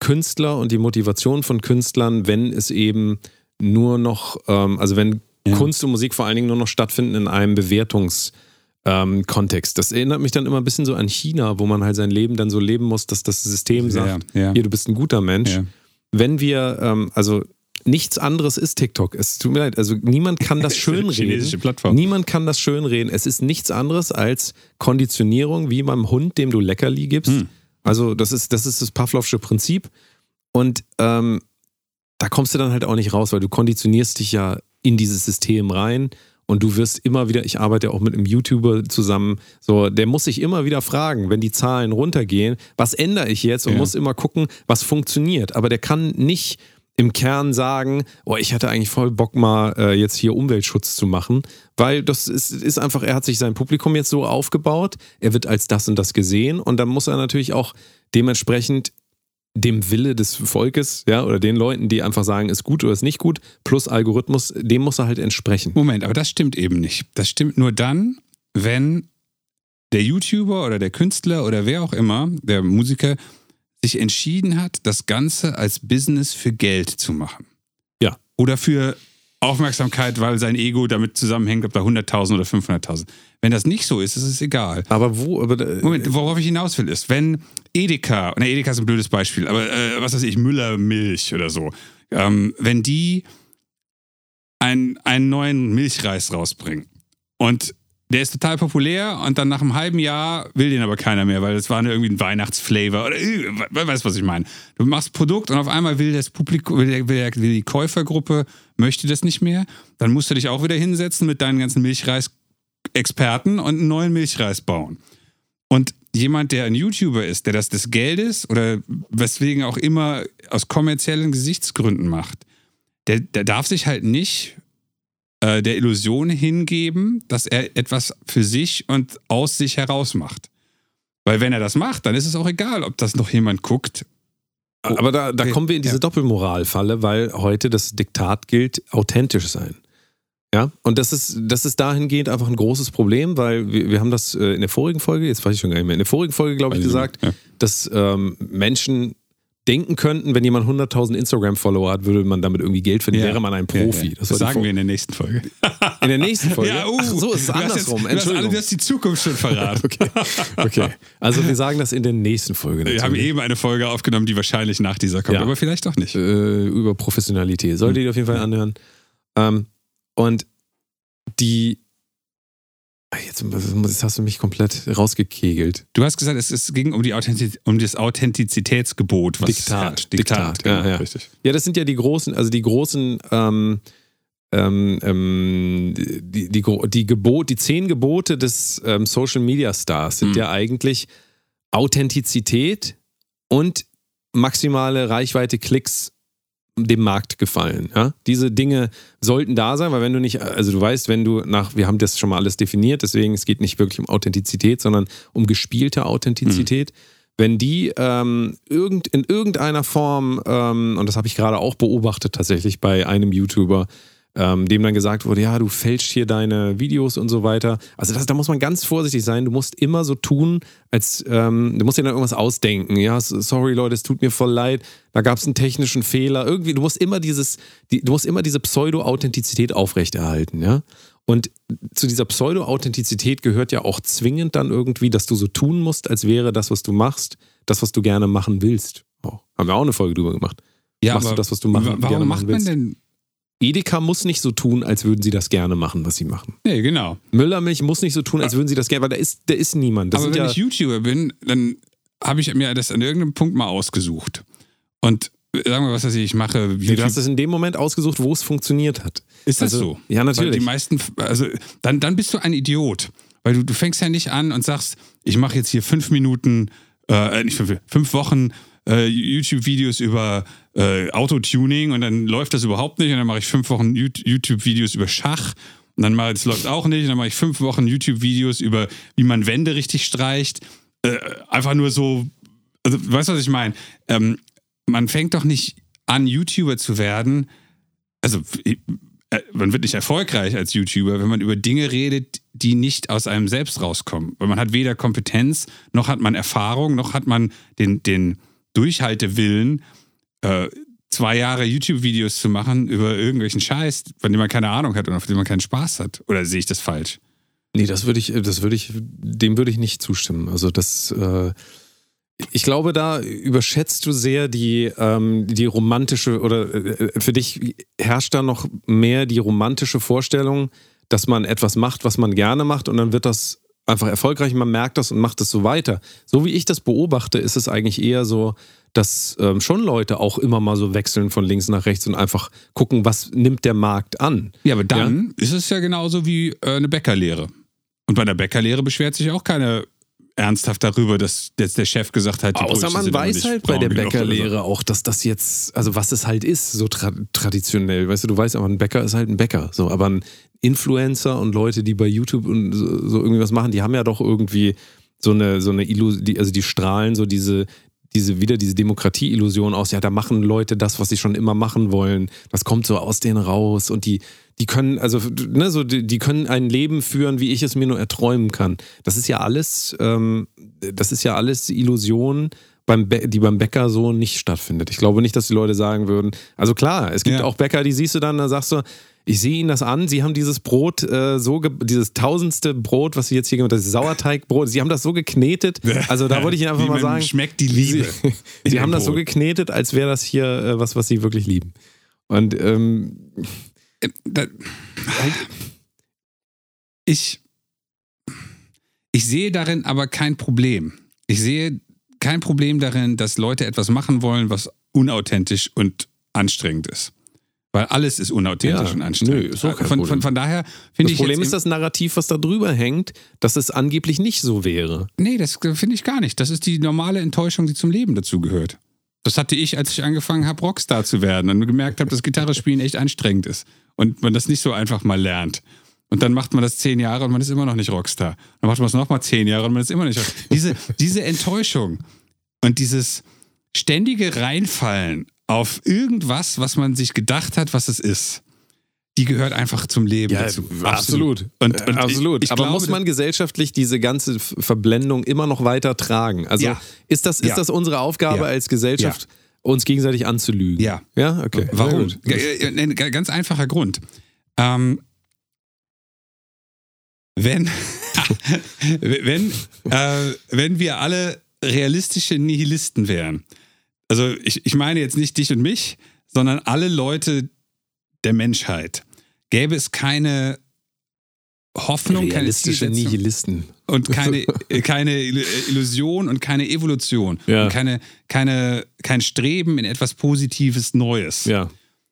Künstler und die Motivation von Künstlern, wenn es eben nur noch, ähm, also wenn ja. Kunst und Musik vor allen Dingen nur noch stattfinden in einem Bewertungs- ähm, Kontext. Das erinnert mich dann immer ein bisschen so an China, wo man halt sein Leben dann so leben muss, dass das System sagt, ja, ja. hier, du bist ein guter Mensch. Wenn wir, ähm, also nichts anderes ist TikTok. Es tut mir leid, also niemand kann das schönreden. Plattform. Niemand kann das schönreden. Es ist nichts anderes als Konditionierung, wie beim Hund, dem du Leckerli gibst. Hm. Also das ist, das ist das Pavlovsche Prinzip. Und ähm, da kommst du dann halt auch nicht raus, weil du konditionierst dich ja in dieses System rein und du wirst immer wieder, ich arbeite ja auch mit einem YouTuber zusammen, so, der muss sich immer wieder fragen, wenn die Zahlen runtergehen, was ändere ich jetzt und ja. muss immer gucken, was funktioniert. Aber der kann nicht im Kern sagen, oh, ich hatte eigentlich voll Bock mal äh, jetzt hier Umweltschutz zu machen, weil das ist, ist einfach, er hat sich sein Publikum jetzt so aufgebaut, er wird als das und das gesehen und dann muss er natürlich auch dementsprechend dem Wille des Volkes, ja, oder den Leuten, die einfach sagen, ist gut oder ist nicht gut, plus Algorithmus, dem muss er halt entsprechen. Moment, aber das stimmt eben nicht. Das stimmt nur dann, wenn der YouTuber oder der Künstler oder wer auch immer, der Musiker, sich entschieden hat, das Ganze als Business für Geld zu machen. Ja. Oder für Aufmerksamkeit, weil sein Ego damit zusammenhängt, ob da 100.000 oder 500.000. Wenn das nicht so ist, ist es egal. Aber wo? Aber, äh, Moment, worauf ich hinaus will, ist, wenn Edeka, ne, Edeka ist ein blödes Beispiel, aber äh, was weiß ich, Müller Milch oder so, ähm, wenn die ein, einen neuen Milchreis rausbringen und der ist total populär und dann nach einem halben Jahr will den aber keiner mehr, weil das war irgendwie ein Weihnachtsflavor oder äh, weißt was ich meine. Du machst Produkt und auf einmal will das Publikum, will, will, will die Käufergruppe, möchte das nicht mehr. Dann musst du dich auch wieder hinsetzen mit deinen ganzen Milchreis-Experten und einen neuen Milchreis bauen. Und jemand, der ein YouTuber ist, der das des Geldes oder weswegen auch immer aus kommerziellen Gesichtsgründen macht, der, der darf sich halt nicht äh, der Illusion hingeben, dass er etwas für sich und aus sich heraus macht. Weil wenn er das macht, dann ist es auch egal, ob das noch jemand guckt. Aber da, da kommen wir in diese ja. Doppelmoralfalle, weil heute das Diktat gilt, authentisch sein. Ja, und das ist, das ist dahingehend einfach ein großes Problem, weil wir, wir haben das äh, in der vorigen Folge, jetzt weiß ich schon gar nicht mehr, in der vorigen Folge, glaube ich, gesagt, ja. dass ähm, Menschen denken könnten, wenn jemand 100.000 Instagram-Follower hat, würde man damit irgendwie Geld verdienen, ja. wäre man ein Profi. Ja, ja. Das, das sagen wir in der nächsten Folge. In der nächsten Folge? Ja, uh, Ach so, ist es andersrum. Jetzt, Entschuldigung. Du hast, du hast die Zukunft schon verraten. okay. okay. Also wir sagen das in der nächsten Folge. Natürlich. Wir haben eben eine Folge aufgenommen, die wahrscheinlich nach dieser kommt, aber vielleicht doch nicht. Äh, über Professionalität. Solltet ihr auf jeden Fall anhören. Ähm, und die Jetzt, jetzt, hast du mich komplett rausgekegelt. Du hast gesagt, es, es ging um, die Authentiz um das Authentizitätsgebot. Was Diktat. Diktat, Diktat genau, ja, ja. richtig. Ja, das sind ja die großen, also die großen, ähm, ähm, ähm die, die, die, Gebot, die zehn Gebote des ähm, Social Media Stars sind mhm. ja eigentlich Authentizität und maximale Reichweite Klicks dem Markt gefallen. Ja? Diese Dinge sollten da sein, weil wenn du nicht, also du weißt, wenn du nach, wir haben das schon mal alles definiert, deswegen es geht nicht wirklich um Authentizität, sondern um gespielte Authentizität. Mhm. Wenn die ähm, irgend, in irgendeiner Form, ähm, und das habe ich gerade auch beobachtet tatsächlich bei einem YouTuber, ähm, dem dann gesagt wurde, ja, du fälschst hier deine Videos und so weiter. Also das, da muss man ganz vorsichtig sein. Du musst immer so tun, als ähm, du musst dir dann irgendwas ausdenken. Ja, sorry Leute, es tut mir voll leid. Da gab es einen technischen Fehler. Irgendwie, du musst immer dieses, die, du musst immer diese Pseudo-Authentizität aufrechterhalten, ja. Und zu dieser Pseudo-Authentizität gehört ja auch zwingend dann irgendwie, dass du so tun musst, als wäre das, was du machst, das, was du gerne machen willst. Oh, haben wir auch eine Folge drüber gemacht. Ja, Machst du das, was du machen, warum macht man denn Edeka muss nicht so tun, als würden sie das gerne machen, was sie machen. Nee, genau. Müllermilch muss nicht so tun, als würden sie das gerne, weil da ist, da ist niemand. Das Aber wenn ja ich YouTuber bin, dann habe ich mir das an irgendeinem Punkt mal ausgesucht. Und sagen wir, was weiß ich, ich mache. Nee, du hast es in dem Moment ausgesucht, wo es funktioniert hat. Ist das also, so? Ja, natürlich. Weil die meisten, also dann, dann bist du ein Idiot. Weil du, du fängst ja nicht an und sagst, ich mache jetzt hier fünf Minuten, äh, nicht fünf, fünf Wochen äh, YouTube-Videos über äh, Autotuning und dann läuft das überhaupt nicht und dann mache ich fünf Wochen YouTube-Videos über Schach Und dann mal, das läuft auch nicht. Und dann mache ich fünf Wochen YouTube-Videos über, wie man Wände richtig streicht. Äh, einfach nur so, also, weißt du, was ich meine? Ähm, man fängt doch nicht an, YouTuber zu werden. Also, äh, man wird nicht erfolgreich als YouTuber, wenn man über Dinge redet, die nicht aus einem selbst rauskommen. Weil man hat weder Kompetenz, noch hat man Erfahrung, noch hat man den, den Durchhaltewillen, äh, zwei Jahre YouTube-Videos zu machen über irgendwelchen Scheiß, von dem man keine Ahnung hat und auf dem man keinen Spaß hat. Oder sehe ich das falsch? Nee, das würde ich, das würde ich, dem würde ich nicht zustimmen. Also das, äh, ich glaube, da überschätzt du sehr die, ähm, die romantische oder äh, für dich herrscht da noch mehr die romantische Vorstellung, dass man etwas macht, was man gerne macht und dann wird das einfach erfolgreich, man merkt das und macht es so weiter. So wie ich das beobachte, ist es eigentlich eher so, dass ähm, schon Leute auch immer mal so wechseln von links nach rechts und einfach gucken, was nimmt der Markt an. Ja, aber dann ja? ist es ja genauso wie äh, eine Bäckerlehre. Und bei der Bäckerlehre beschwert sich auch keine ernsthaft darüber, dass jetzt der Chef gesagt hat, die Außer man weiß halt bei der Bäckerlehre auch, dass das jetzt, also was es halt ist, so tra traditionell. Weißt du, du weißt aber, ein Bäcker ist halt ein Bäcker. So, aber ein Influencer und Leute, die bei YouTube und so, irgendwie was machen, die haben ja doch irgendwie so eine, so eine Illusion, also die strahlen so diese, diese, wieder diese Demokratie-Illusion aus, ja, da machen Leute das, was sie schon immer machen wollen. Das kommt so aus denen raus und die, die können, also, ne, so, die, die können ein Leben führen, wie ich es mir nur erträumen kann. Das ist ja alles, ähm, das ist ja alles Illusion, beim die beim Bäcker so nicht stattfindet. Ich glaube nicht, dass die Leute sagen würden, also klar, es gibt ja. auch Bäcker, die siehst du dann, da sagst du, ich sehe Ihnen das an, Sie haben dieses Brot äh, so, dieses tausendste Brot, was Sie jetzt hier gemacht haben, das Sauerteigbrot, Sie haben das so geknetet. Also da wollte ich Ihnen einfach mal sagen. Schmeckt die Liebe. Sie, Sie haben das so geknetet, als wäre das hier äh, was, was Sie wirklich lieben. Und ähm, äh, halt, ich, ich sehe darin aber kein Problem. Ich sehe kein Problem darin, dass Leute etwas machen wollen, was unauthentisch und anstrengend ist. Weil alles ist unauthentisch ja, und anstrengend. Nö, ist auch kein von, von, von daher finde ich. Das Problem ist das Narrativ, was da drüber hängt, dass es angeblich nicht so wäre. Nee, das finde ich gar nicht. Das ist die normale Enttäuschung, die zum Leben dazugehört. Das hatte ich, als ich angefangen habe, Rockstar zu werden und gemerkt habe, dass Gitarrespielen echt anstrengend ist und man das nicht so einfach mal lernt. Und dann macht man das zehn Jahre und man ist immer noch nicht Rockstar. Dann macht man es nochmal zehn Jahre und man ist immer nicht Rockstar. Diese, diese Enttäuschung und dieses ständige Reinfallen auf irgendwas, was man sich gedacht hat, was es ist. Die gehört einfach zum Leben ja, dazu. Absolut. Und, und absolut. Ich, ich Aber glaube, muss man gesellschaftlich diese ganze Verblendung immer noch weiter tragen? Also ja. ist, das, ist ja. das unsere Aufgabe als Gesellschaft, uns gegenseitig anzulügen? Ja. Ja, okay. Warum? Ein ganz einfacher Grund. Ähm, wenn, wenn, äh, wenn wir alle realistische Nihilisten wären, also ich, ich meine jetzt nicht dich und mich, sondern alle Leute der Menschheit, gäbe es keine Hoffnung, Realistische keine Nihilisten. Und keine, keine Illusion und keine Evolution. Ja. Und keine, keine, kein Streben in etwas Positives Neues. Ja.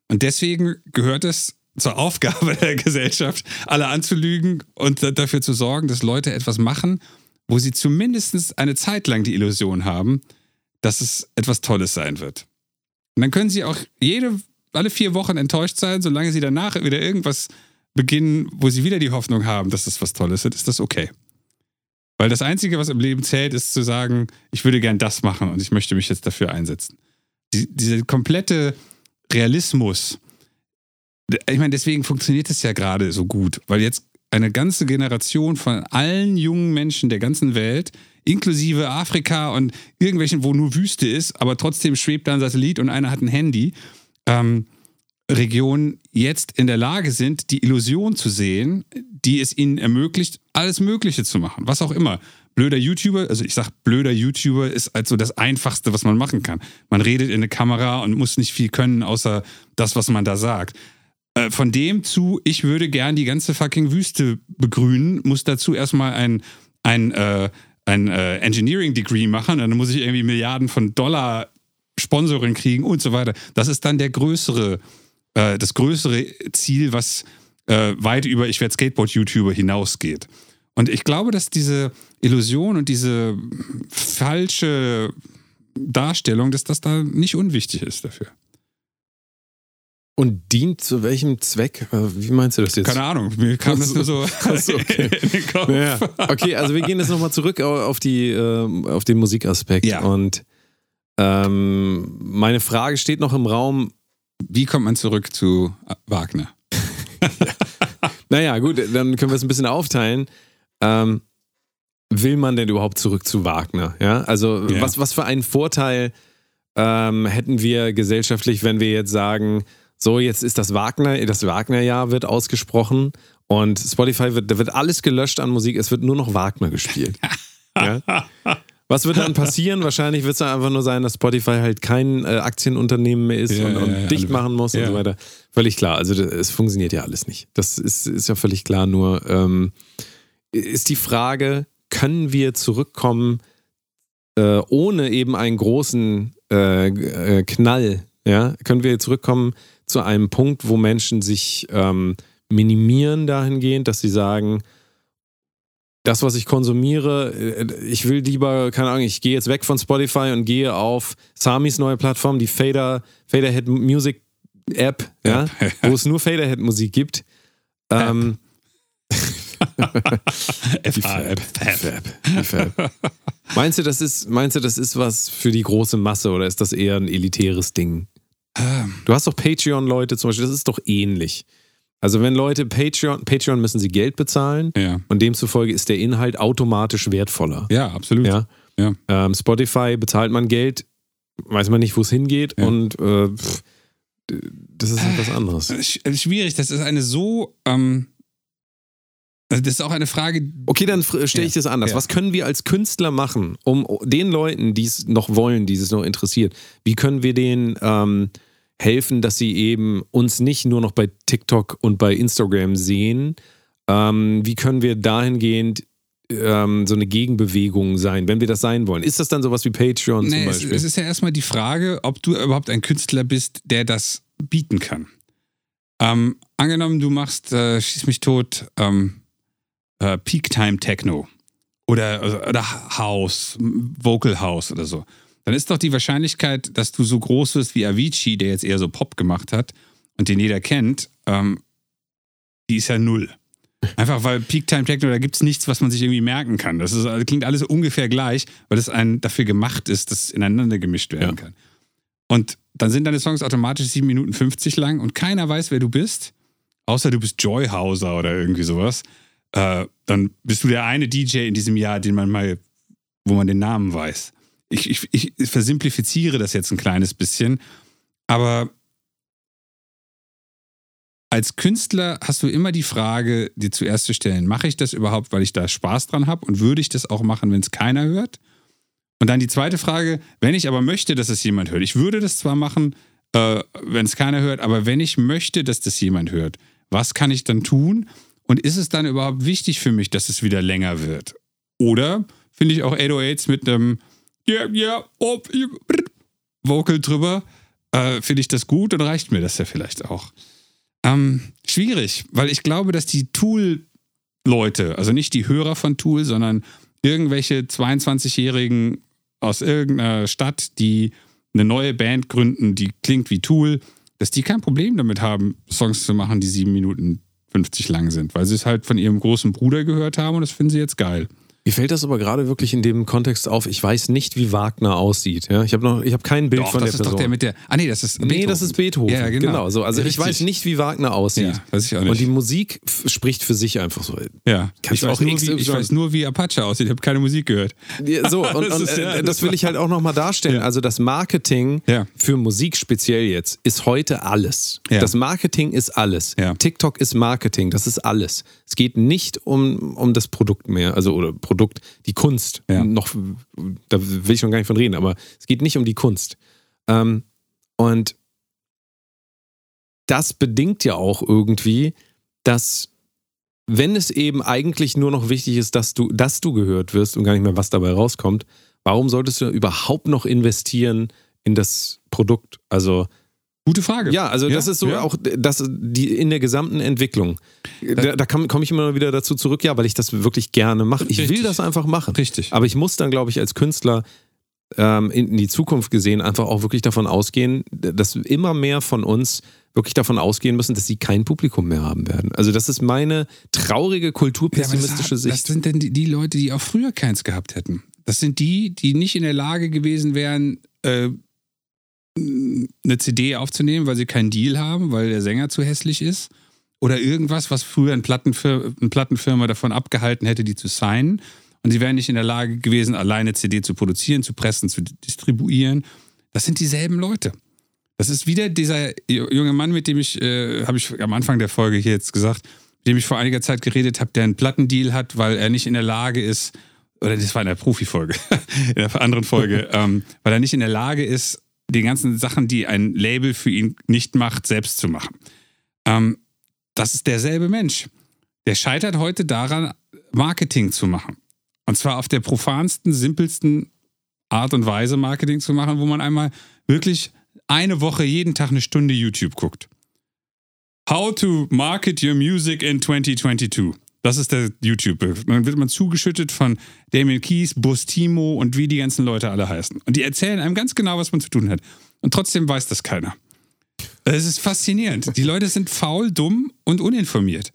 Und deswegen gehört es zur Aufgabe der Gesellschaft, alle anzulügen und dafür zu sorgen, dass Leute etwas machen, wo sie zumindest eine Zeit lang die Illusion haben, dass es etwas Tolles sein wird. Und dann können sie auch jede, alle vier Wochen enttäuscht sein, solange sie danach wieder irgendwas beginnen, wo sie wieder die Hoffnung haben, dass es was Tolles wird, ist das okay. Weil das Einzige, was im Leben zählt, ist zu sagen, ich würde gern das machen und ich möchte mich jetzt dafür einsetzen. Die, dieser komplette Realismus, ich meine, deswegen funktioniert es ja gerade so gut, weil jetzt eine ganze Generation von allen jungen Menschen der ganzen Welt inklusive Afrika und irgendwelchen, wo nur Wüste ist, aber trotzdem schwebt da ein Satellit und einer hat ein Handy, ähm, Regionen jetzt in der Lage sind, die Illusion zu sehen, die es ihnen ermöglicht, alles Mögliche zu machen, was auch immer. Blöder YouTuber, also ich sag blöder YouTuber ist also das Einfachste, was man machen kann. Man redet in eine Kamera und muss nicht viel können, außer das, was man da sagt. Äh, von dem zu, ich würde gern die ganze fucking Wüste begrünen, muss dazu erstmal ein, ein äh, ein äh, Engineering-Degree machen, dann muss ich irgendwie Milliarden von Dollar Sponsoring kriegen und so weiter. Das ist dann der größere, äh, das größere Ziel, was äh, weit über ich werde Skateboard-YouTuber hinausgeht. Und ich glaube, dass diese Illusion und diese falsche Darstellung, dass das da nicht unwichtig ist dafür. Und dient zu welchem Zweck? Äh, Wie meinst du das jetzt? Keine Ahnung, mir kam das nur so Achso, okay. in den Kopf. Ja. Okay, also wir gehen jetzt nochmal zurück au- auf, die, ähm, auf den Musikaspekt. Ja. Und ähm, meine Frage steht noch im Raum. Wie kommt man zurück zu äh, Wagner? Naja, gut, dann können wir es ein bisschen aufteilen. Ähm, will man denn überhaupt zurück zu Wagner? Ja, also Ja. Was, was für einen Vorteil ähm, hätten wir gesellschaftlich, wenn wir jetzt sagen, so jetzt ist das Wagner, das Wagner-Jahr wird ausgesprochen und Spotify wird, da wird alles gelöscht an Musik, es wird nur noch Wagner gespielt. ja? Was wird dann passieren? Wahrscheinlich wird es dann einfach nur sein, dass Spotify halt kein äh, Aktienunternehmen mehr ist Ja, und, und ja, dicht machen muss und so weiter. Völlig klar. Also das- es funktioniert ja alles nicht. Das ist, ist ja völlig klar. Nur ähm, ist die Frage, können wir zurückkommen äh, ohne eben einen großen äh, äh, Knall? Ja, können wir zurückkommen zu einem Punkt, wo Menschen sich ähm, minimieren dahingehend, dass sie sagen, das, was ich konsumiere, äh, ich will lieber, keine Ahnung, ich gehe jetzt weg von Spotify und gehe auf Samis neue Plattform, die Fader, Faderhead Music App, ja, wo es nur Faderhead Musik gibt. Ähm. Die Fab. Meinst du, das ist, meinst du, das ist was für die große Masse oder ist das eher ein elitäres Ding? Du hast doch Patreon-Leute zum Beispiel, das ist doch ähnlich. Also wenn Leute Patreon, Patreon müssen sie Geld bezahlen Ja, und demzufolge ist der Inhalt automatisch wertvoller. ja absolut. Ja. Ja. Ähm, Spotify bezahlt man Geld, weiß man nicht, wo es hingeht Ja. und äh, pff, das ist halt was anderes. Sch- äh, Schwierig, das ist eine so. Ähm, also das ist auch eine Frage. Okay, dann stelle ich Ja. das anders. Ja. Was können wir als Künstler machen, um den Leuten, die es noch wollen, die es noch interessiert, wie können wir denen ähm, helfen, dass sie eben uns nicht nur noch bei TikTok und bei Instagram sehen? Ähm, wie können wir dahingehend ähm, so eine Gegenbewegung sein, wenn wir das sein wollen? Ist das dann sowas wie Patreon zum Nee, es, Beispiel? es ist ja erstmal die Frage, ob du überhaupt ein Künstler bist, der das bieten kann. Ähm, angenommen, du machst, äh, schieß mich tot, ähm, äh, Peak Time Techno oder, oder House, Vocal House oder so. Dann ist doch die Wahrscheinlichkeit, dass du so groß wirst wie Avicii, der jetzt eher so Pop gemacht hat und den jeder kennt, ähm, die ist ja null. Einfach weil Peak Time Techno, da gibt es nichts, was man sich irgendwie merken kann. Das ist, also klingt alles ungefähr gleich, weil es ein dafür gemacht ist, dass es ineinander gemischt werden Ja. kann. Und dann sind deine Songs automatisch 7 Minuten 50 lang und keiner weiß, wer du bist, außer du bist Joy Hauser oder irgendwie sowas. Äh, dann bist du der eine DJ in diesem Jahr, den man mal, wo man den Namen weiß. Ich, ich, ich versimplifiziere das jetzt ein kleines bisschen, aber als Künstler hast du immer die Frage, dir zuerst zu stellen, mache ich das überhaupt, weil ich da Spaß dran habe und würde ich das auch machen, wenn es keiner hört? Und dann die zweite Frage, wenn ich aber möchte, dass es jemand hört, ich würde das zwar machen, äh, wenn es keiner hört, aber wenn ich möchte, dass das jemand hört, was kann ich dann tun? Und ist es dann überhaupt wichtig für mich, dass es wieder länger wird? Oder finde ich auch 808s mit einem Yeah, yeah, oh, yeah, Vocal drüber, äh, finde ich das gut und reicht mir das ja vielleicht auch. Ähm, schwierig, weil ich glaube, dass die Tool-Leute, also nicht die Hörer von Tool, sondern irgendwelche 22-Jährigen aus irgendeiner Stadt, die eine neue Band gründen, die klingt wie Tool, dass die kein Problem damit haben, Songs zu machen, die sieben Minuten 50 lang sind, weil sie es halt von ihrem großen Bruder gehört haben und das finden sie jetzt geil. Mir fällt das aber gerade wirklich in dem Kontext auf. Ich weiß nicht, wie Wagner aussieht. Ja? Ich habe noch, ich habe kein Bild Doch, von das der ist Person. doch der mit der. Ah, nee, das ist. nee, Beethoven. das ist Beethoven. Ja, genau. so. Also ich Richtig. weiß nicht, wie Wagner aussieht. Ja, weiß ich auch nicht. Und die Musik spricht für sich einfach so. Ja, ich weiß, auch nur, wie, ich weiß nur, wie Apache aussieht. Ich habe keine Musik gehört. Ja, So, und, Das und ist ja- äh, das will ich halt auch nochmal darstellen. Ja. Also das Marketing Ja. für Musik speziell jetzt ist heute alles. Ja. Das Marketing ist alles. Ja. TikTok ist Marketing, das ist alles. Es geht nicht um, um das Produkt mehr, also oder Produkt, die Kunst. Ja. Noch, da will ich schon gar nicht von reden, aber es geht nicht um die Kunst. Ähm, und das bedingt ja auch irgendwie, dass wenn es eben eigentlich nur noch wichtig ist, dass du, dass du gehört wirst und gar nicht mehr, was dabei rauskommt, warum solltest du überhaupt noch investieren in das Produkt? Also, Gute Frage. ja, also Ja, das ist so ja. auch das, die in der gesamten Entwicklung. Da, da komme ich immer wieder dazu zurück, ja, weil ich das wirklich gerne mache. Ich will das einfach machen. Richtig. Aber ich muss dann, glaube ich, als Künstler ähm, in die Zukunft gesehen einfach auch wirklich davon ausgehen, dass immer mehr von uns wirklich davon ausgehen müssen, dass sie kein Publikum mehr haben werden. Also das ist meine traurige kulturpessimistische ja, Sicht. Das sind denn die, die, Leute, die auch früher keins gehabt hätten. Das sind die, die nicht in der Lage gewesen wären, äh, eine CD aufzunehmen, weil sie keinen Deal haben, weil der Sänger zu hässlich ist. Oder irgendwas, was früher eine Plattenfirma, eine Plattenfirma davon abgehalten hätte, die zu signen. Und sie wären nicht in der Lage gewesen, alleine CD zu produzieren, zu pressen, zu distribuieren. Das sind dieselben Leute. Das ist wieder dieser junge Mann, mit dem ich, äh, habe ich am Anfang der Folge hier jetzt gesagt, mit dem ich vor einiger Zeit geredet habe, der einen Plattendeal hat, weil er nicht in der Lage ist, oder das war in der Profifolge, in der anderen Folge, ähm, weil er nicht in der Lage ist, die ganzen Sachen, die ein Label für ihn nicht macht, selbst zu machen. Ähm, das ist derselbe Mensch. Der scheitert heute daran, Marketing zu machen. Und zwar auf der profansten, simpelsten Art und Weise Marketing zu machen, wo man einmal wirklich eine Woche jeden Tag eine Stunde YouTube guckt. How to market your music in 2022. Das ist der YouTube. Dann wird man zugeschüttet von Damien Keys, Bustimo und wie die ganzen Leute alle heißen. Und die erzählen einem ganz genau, was man zu tun hat. Und trotzdem weiß das keiner. Es ist faszinierend. Die Leute sind faul, dumm und uninformiert.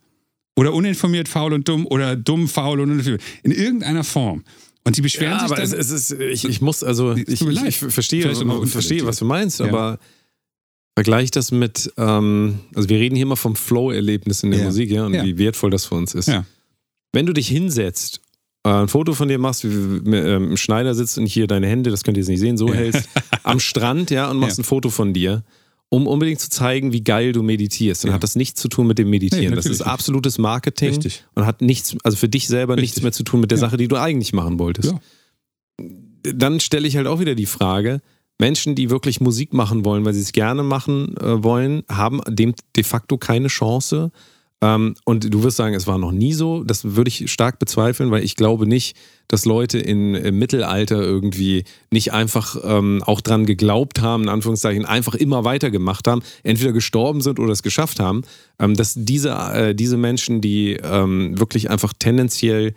Oder uninformiert, faul und dumm oder dumm, faul und uninformiert. In irgendeiner Form. Und die beschweren ja, sich aber dann. es, es ist, ich, ich muss, also, ich, ich, ich verstehe, ich verstehe, was du meinst, Ja. aber vergleich das mit, ähm, also wir reden hier immer vom Flow-Erlebnis in der Ja. Musik, ja, und Ja. wie wertvoll das für uns ist. Ja. Wenn du dich hinsetzt, äh, ein Foto von dir machst, wie wie, ähm, im Schneider sitzt und hier deine Hände, das könnt ihr jetzt nicht sehen, so hältst, am Strand, ja, und machst ein Foto von dir, um unbedingt zu zeigen, wie geil du meditierst, dann Ja. hat das nichts zu tun mit dem Meditieren. Nee, das ist absolutes Marketing Richtig. und hat nichts, also für dich selber nichts Richtig. mehr zu tun mit der Ja. Sache, die du eigentlich machen wolltest Ja. dann stelle ich halt auch wieder die Frage, Menschen, die wirklich Musik machen wollen, weil sie es gerne machen äh, wollen, haben dem de facto keine Chance. Ähm, und du wirst sagen, es war noch nie so. Das würde ich stark bezweifeln, weil ich glaube nicht, dass Leute in, im Mittelalter irgendwie nicht einfach ähm, auch dran geglaubt haben, in Anführungszeichen, einfach immer weitergemacht haben, entweder gestorben sind oder es geschafft haben. Ähm, dass diese, äh, diese Menschen, die ähm, wirklich einfach tendenziell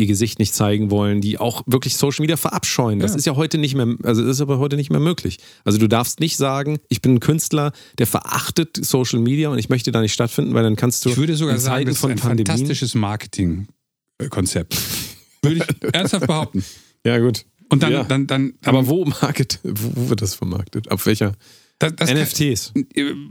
ihr Gesicht nicht zeigen wollen, die auch wirklich Social Media verabscheuen. Das Ja. ist ja heute nicht mehr, also ist aber heute nicht mehr möglich. Also du darfst nicht sagen, ich bin ein Künstler, der verachtet Social Media und ich möchte da nicht stattfinden, weil dann kannst du Ich würde sogar sagen, das ist von ein Pandemien. fantastisches Marketing-Konzept. Würde ich ernsthaft behaupten. Ja gut. Und dann, Ja. dann, dann, Aber wo market, wo, wo wird das vermarktet? Ab welcher? Das, das NFTs.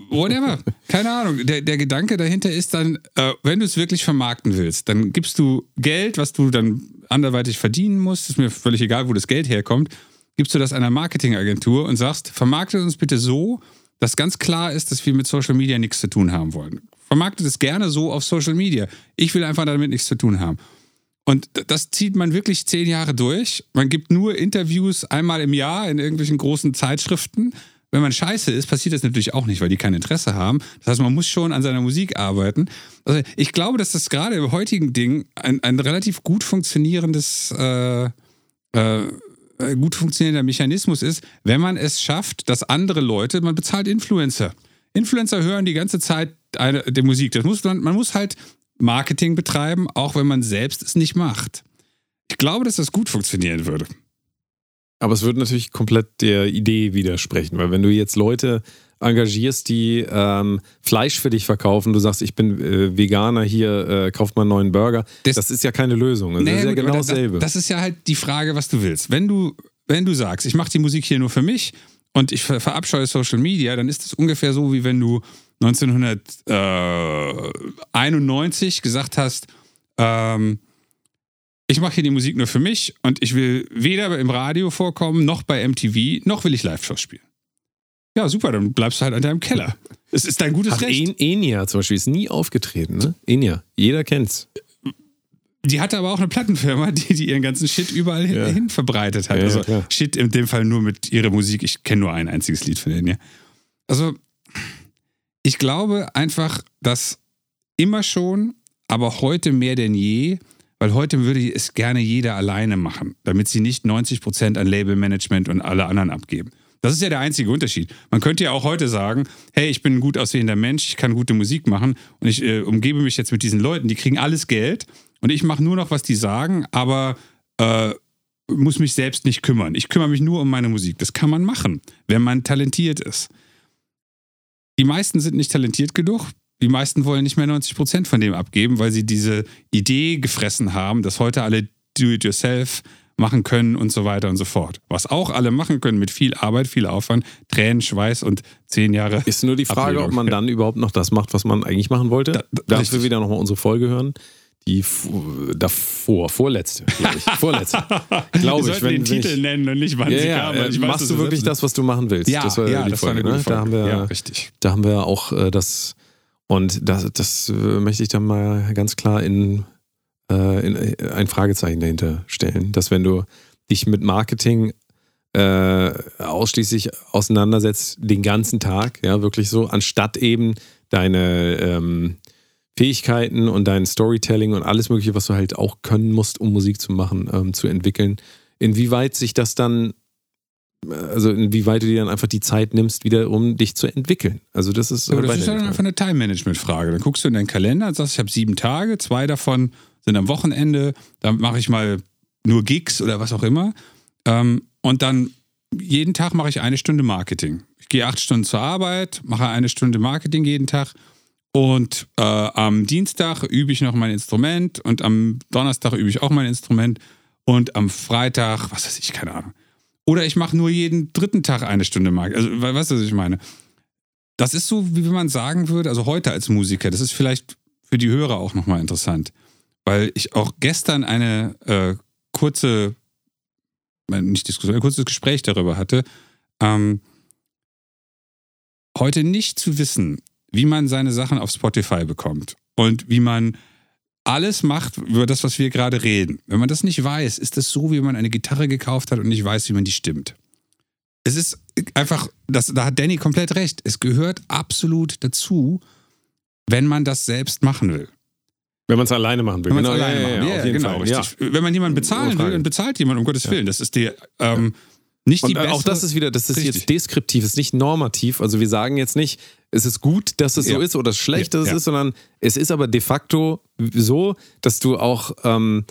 Whatever. Keine Ahnung. Der, der Gedanke dahinter ist dann, äh, wenn du es wirklich vermarkten willst, dann gibst du Geld, was du dann anderweitig verdienen musst. Ist mir völlig egal, wo das Geld herkommt. Gibst du das einer Marketingagentur und sagst, vermarktet uns bitte so, dass ganz klar ist, dass wir mit Social Media nichts zu tun haben wollen. Vermarktet es gerne so auf Social Media. Ich will einfach damit nichts zu tun haben. Und das zieht man wirklich zehn Jahre durch. Man gibt nur Interviews einmal im Jahr in irgendwelchen großen Zeitschriften. Wenn man scheiße ist, passiert das natürlich auch nicht, weil die kein Interesse haben. Das heißt, man muss schon an seiner Musik arbeiten. Also ich glaube, dass das gerade im heutigen Ding ein, ein relativ gut funktionierendes, äh, äh, äh, gut funktionierender Mechanismus ist, wenn man es schafft, dass andere Leute, man bezahlt Influencer. Influencer hören die ganze Zeit eine, die Musik. Das muss man, man muss halt Marketing betreiben, auch wenn man selbst es nicht macht. Ich glaube, dass das gut funktionieren würde. Aber es würde natürlich komplett der Idee widersprechen, weil wenn du jetzt Leute engagierst, die ähm, Fleisch für dich verkaufen, du sagst, ich bin äh, Veganer, hier äh, kauft mal einen neuen Burger, das, Das- ist ja keine Lösung. Das ist ja gut, genau aber das, dasselbe. Das ist ja halt die Frage, was du willst. Wenn du, wenn du sagst, ich mache die Musik hier nur für mich und ich ver verabscheue Social Media, dann ist es ungefähr so, wie wenn du 1991 gesagt hast, ähm, ich mache hier die Musik nur für mich und ich will weder im Radio vorkommen, noch bei MTV, noch will ich Live-Shows spielen. Ja, super, dann bleibst du halt an deinem Keller. Es ist dein gutes Ach, Recht. En Enya zum Beispiel ist nie aufgetreten, ne? Enya, jeder kennt's. Die hatte aber auch eine Plattenfirma, die, die ihren ganzen Shit überall hin, Ja. hin verbreitet hat. Ja, ja, also klar. Shit in dem Fall nur mit ihrer Musik. Ich kenne nur ein einziges Lied von. Ja. Also ich glaube einfach, dass immer schon, aber heute mehr denn je, weil heute würde es gerne jeder alleine machen, damit sie nicht 90% an Labelmanagement und alle anderen abgeben. Das ist ja der einzige Unterschied. Man könnte ja auch heute sagen, hey, ich bin ein gut aussehender Mensch, ich kann gute Musik machen und ich äh, umgebe mich jetzt mit diesen Leuten, die kriegen alles Geld und ich mache nur noch, was die sagen, aber äh, muss mich selbst nicht kümmern. Ich kümmere mich nur um meine Musik. Das kann man machen, wenn man talentiert ist. Die meisten sind nicht talentiert genug. Die meisten wollen nicht mehr 90 Prozent von dem abgeben, weil sie diese Idee gefressen haben, dass heute alle Do-it-yourself machen können und so weiter und so fort. Was auch alle machen können mit viel Arbeit, viel Aufwand, Tränen, Schweiß und zehn Jahre. Ist nur die Frage, Ablehnung. ob man dann überhaupt noch das macht, was man eigentlich machen wollte. Da, da, Darfst du wieder nochmal unsere Folge hören? Die davor, vorletzte, glaube ich. Vorletzte. glaube ich. Wenn, den Titel ich, nennen und nicht wann ja, sie kam. Ja, ich weiß, machst du wirklich das, was du machen willst? Ja, das war ja, die Folge, war ne? Da haben wir, ja, richtig. Da haben wir auch äh, das, und das, das äh, möchte ich dann mal ganz klar in, äh, in äh, ein Fragezeichen dahinter stellen, dass wenn du dich mit Marketing äh, ausschließlich auseinandersetzt, den ganzen Tag, ja, wirklich so, anstatt eben deine ähm, Fähigkeiten und dein Storytelling und alles Mögliche, was du halt auch können musst, um Musik zu machen, ähm, zu entwickeln. Inwieweit sich das dann, also inwieweit du dir dann einfach die Zeit nimmst, wieder um dich zu entwickeln. Also das ist. Aber das ist dann einfach eine Time-Management-Frage. Dann guckst du in deinen Kalender und sagst, ich habe sieben Tage, zwei davon sind am Wochenende, dann mache ich mal nur Gigs oder was auch immer. Ähm, und dann jeden Tag mache ich eine Stunde Marketing. Ich gehe acht Stunden zur Arbeit, mache eine Stunde Marketing jeden Tag. Und äh, am Dienstag übe ich noch mein Instrument und am Donnerstag übe ich auch mein Instrument und am Freitag, was weiß ich, keine Ahnung. Oder ich mache nur jeden dritten Tag eine Stunde Marketing. Also, weißt du, was ich meine? Das ist so, wie man sagen würde, also heute als Musiker, das ist vielleicht für die Hörer auch nochmal interessant, weil ich auch gestern eine äh, kurze, nicht Diskussion, ein kurzes Gespräch darüber hatte, ähm, heute nicht zu wissen, wie man seine Sachen auf Spotify bekommt und wie man alles macht über das, was wir gerade reden. Wenn man das nicht weiß, ist das so, wie man eine Gitarre gekauft hat und nicht weiß, wie man die stimmt. Es ist einfach, das, da hat Danny komplett recht. Es gehört absolut dazu, wenn man das selbst machen will. Wenn man es alleine machen will. Wenn genau, alleine ja, machen. Ja, ja, genau, richtig. Wenn man jemanden bezahlen will, dann bezahlt jemand, um Gottes Willen. Das ist die, ähm, nicht die auch das ist wieder, das ist richtig. jetzt deskriptiv, ist nicht normativ. Also wir sagen jetzt nicht, es ist gut, dass es so ist oder schlecht, dass es ist, sondern es ist aber de facto so, dass du auch ähm,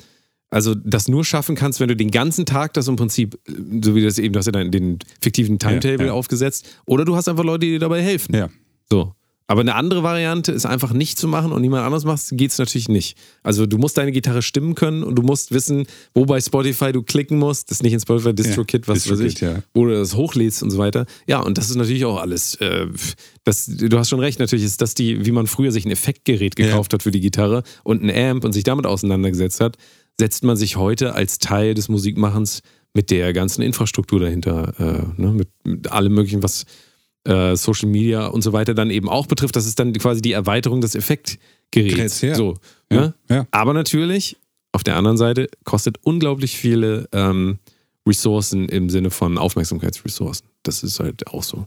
also das nur schaffen kannst, wenn du den ganzen Tag das im Prinzip, so wie das eben, du hast ja dann den fiktiven Timetable ja, ja. aufgesetzt, oder du hast einfach Leute, die dir dabei helfen. Ja. So. Aber eine andere Variante ist einfach nicht zu machen und niemand anders macht, geht es natürlich nicht. Also du musst deine Gitarre stimmen können und du musst wissen, wo bei Spotify du klicken musst. Das ist nicht in Spotify DistroKit, ja, was Distro weiß ich, ja. wo du das hochlädst und so weiter. Ja, und das ist natürlich auch alles. Äh, das, du hast schon recht, natürlich ist das die, wie man früher sich ein Effektgerät gekauft ja. hat für die Gitarre und ein Amp und sich damit auseinandergesetzt hat, setzt man sich heute als Teil des Musikmachens mit der ganzen Infrastruktur dahinter, äh, ne, mit, mit allem möglichen, was äh, Social Media und so weiter dann eben auch betrifft. Das ist dann quasi die Erweiterung des Effektgeräts. Ja. So, ja, ne? ja. Aber natürlich, auf der anderen Seite, kostet unglaublich viele ähm, Ressourcen im Sinne von Aufmerksamkeitsressourcen. Das ist halt auch so.